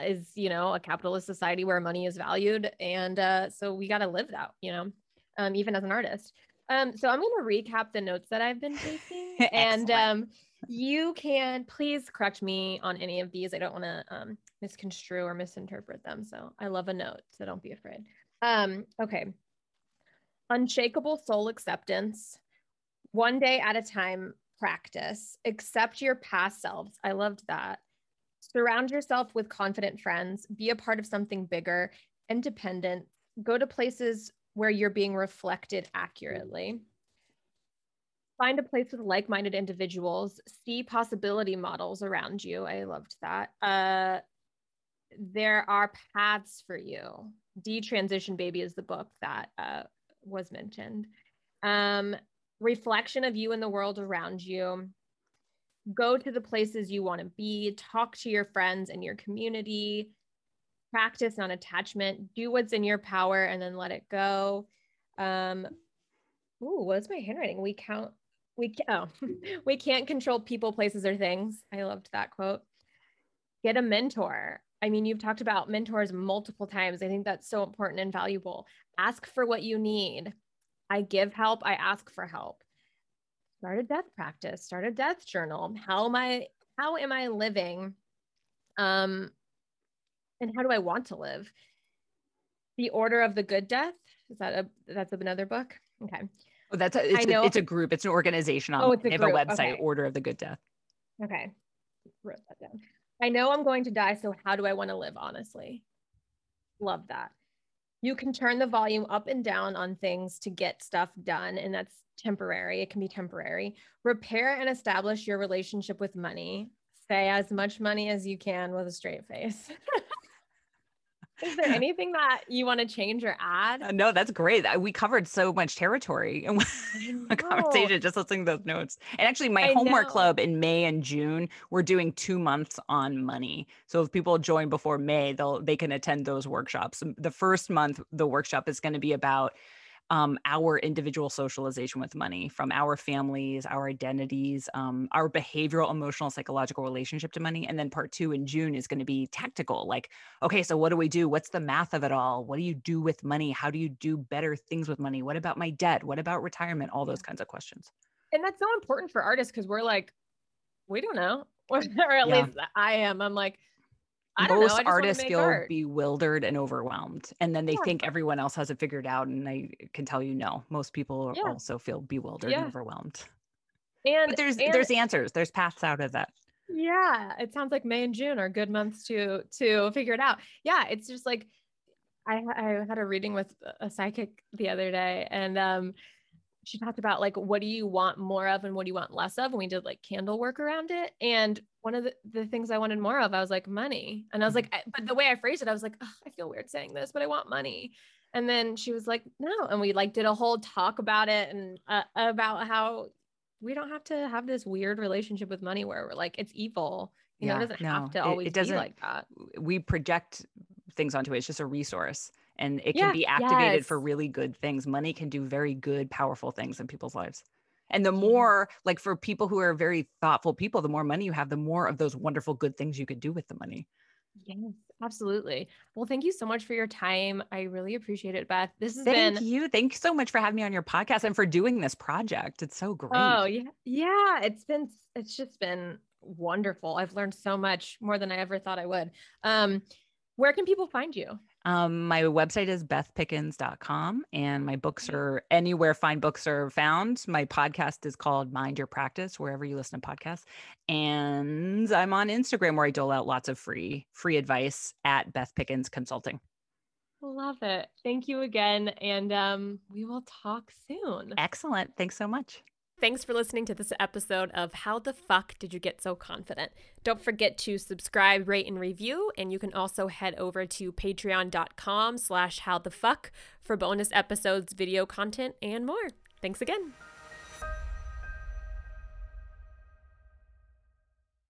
is you know a capitalist society where money is valued and uh so we got to live that you know um even as an artist. Um so i'm going to recap the notes that i've been taking (laughs) and um you can please correct me on any of these. I don't want to um misconstrue or misinterpret them so i love a note so don't be afraid. Um okay unshakable soul acceptance one day at a time practice accept your past selves. I loved that. Surround yourself with confident friends be a part of something bigger independent go to places where you're being reflected accurately. Find a place with like-minded individuals see possibility models around you. I loved that. Uh there are paths for you. Detransition baby is the book that uh, was mentioned. Um reflection of you and the world around you. Go to the places you want to be talk to your friends and your community. Practice non-attachment do what's in your power and then let it go. Um ooh what's my handwriting? We count we oh (laughs) we can't control people places or things. I loved that quote. Get a mentor i mean you've talked about mentors multiple times. I think that's so important and valuable. Ask for what you need. I give help i ask for help. Start a death practice start a death journal. How am i how am i living? Um and how do i want to live? The order of the good death? Is that a that's another book? Okay. Oh, that's a, it's, know- a, it's a group. It's an organization. On, Oh, it's a they have group. a website, Okay. Order of the Good Death. okay. Wrote that down i know i'm going to die so how do i want to live honestly? Love that. You can turn the volume up and down on things to get stuff done and that's temporary it can be temporary. Repair and establish your relationship with money. Say as much money as you can with a straight face (laughs) is there anything that you want to change or add Uh, no, that's great. We covered so much territory in (laughs) a conversation just listening to those notes. And actually, my I homework know. club in May and June, we're doing two months on money. So if people join before May, they'll they can attend those workshops. The first month, the workshop is going to be about um, our individual socialization with money from our families, our identities, um, our behavioral, emotional, psychological relationship to money. And then part two in June is going to be tactical like, okay, so what do we do? What's the math of it all? What do you do with money? How do you do better things with money? What about my debt? What about retirement? All those kinds of questions. and that's so important for artists because we're like we don't know (laughs) or at Yeah. least i am i'm like Don't know. Most artists feel art. bewildered and overwhelmed and then they think everyone else has it figured out and i can tell you no most people Yeah. also feel bewildered Yeah. and overwhelmed And but there's and there's answers there's paths out of that Yeah, it sounds like May and June are good months to to figure it out. Yeah, it's just like I I had a reading with a psychic the other day and um she talked about like what do you want more of and what do you want less of and we did like candle work around it and one of the, the things I wanted more of I was like money and I was like I- but the way I phrased it I was like "Ugh, I feel weird saying this but I want money and then she was like no and we like did a whole talk about it and uh, about how we don't have to have this weird relationship with money where we're like it's evil. You know, it doesn't no, have to it- always it doesn't- be like that. we project things onto it it's just a resource and it Yeah, can be activated for really good things money can do very good powerful things in people's lives and the more like for people who are very thoughtful people the more money you have the more of those wonderful good things you could do with the money Yes, absolutely. Well, thank you so much for your time. I really appreciate it, Beth. This has thank been you thank you so much for having me on your podcast and for doing this project it's so great Oh, yeah. Yeah, it's been it's just been wonderful. I've learned so much more than I ever thought I would. Um where can people find you? Um, my website is bethpickens.com and my books are anywhere fine books are found. My podcast is called Mind Your Practice, wherever you listen to podcasts. And I'm on Instagram where I dole out lots of free free advice at Beth Pickens Consulting. Love it. Thank you again. And um, we will talk soon. Excellent. Thanks so much. Thanks for listening to this episode of How the Fuck Did You Get So Confident? Don't forget to subscribe, rate, and review. And you can also head over to patreon.com slash how the fuck for bonus episodes, video content, and more. Thanks again.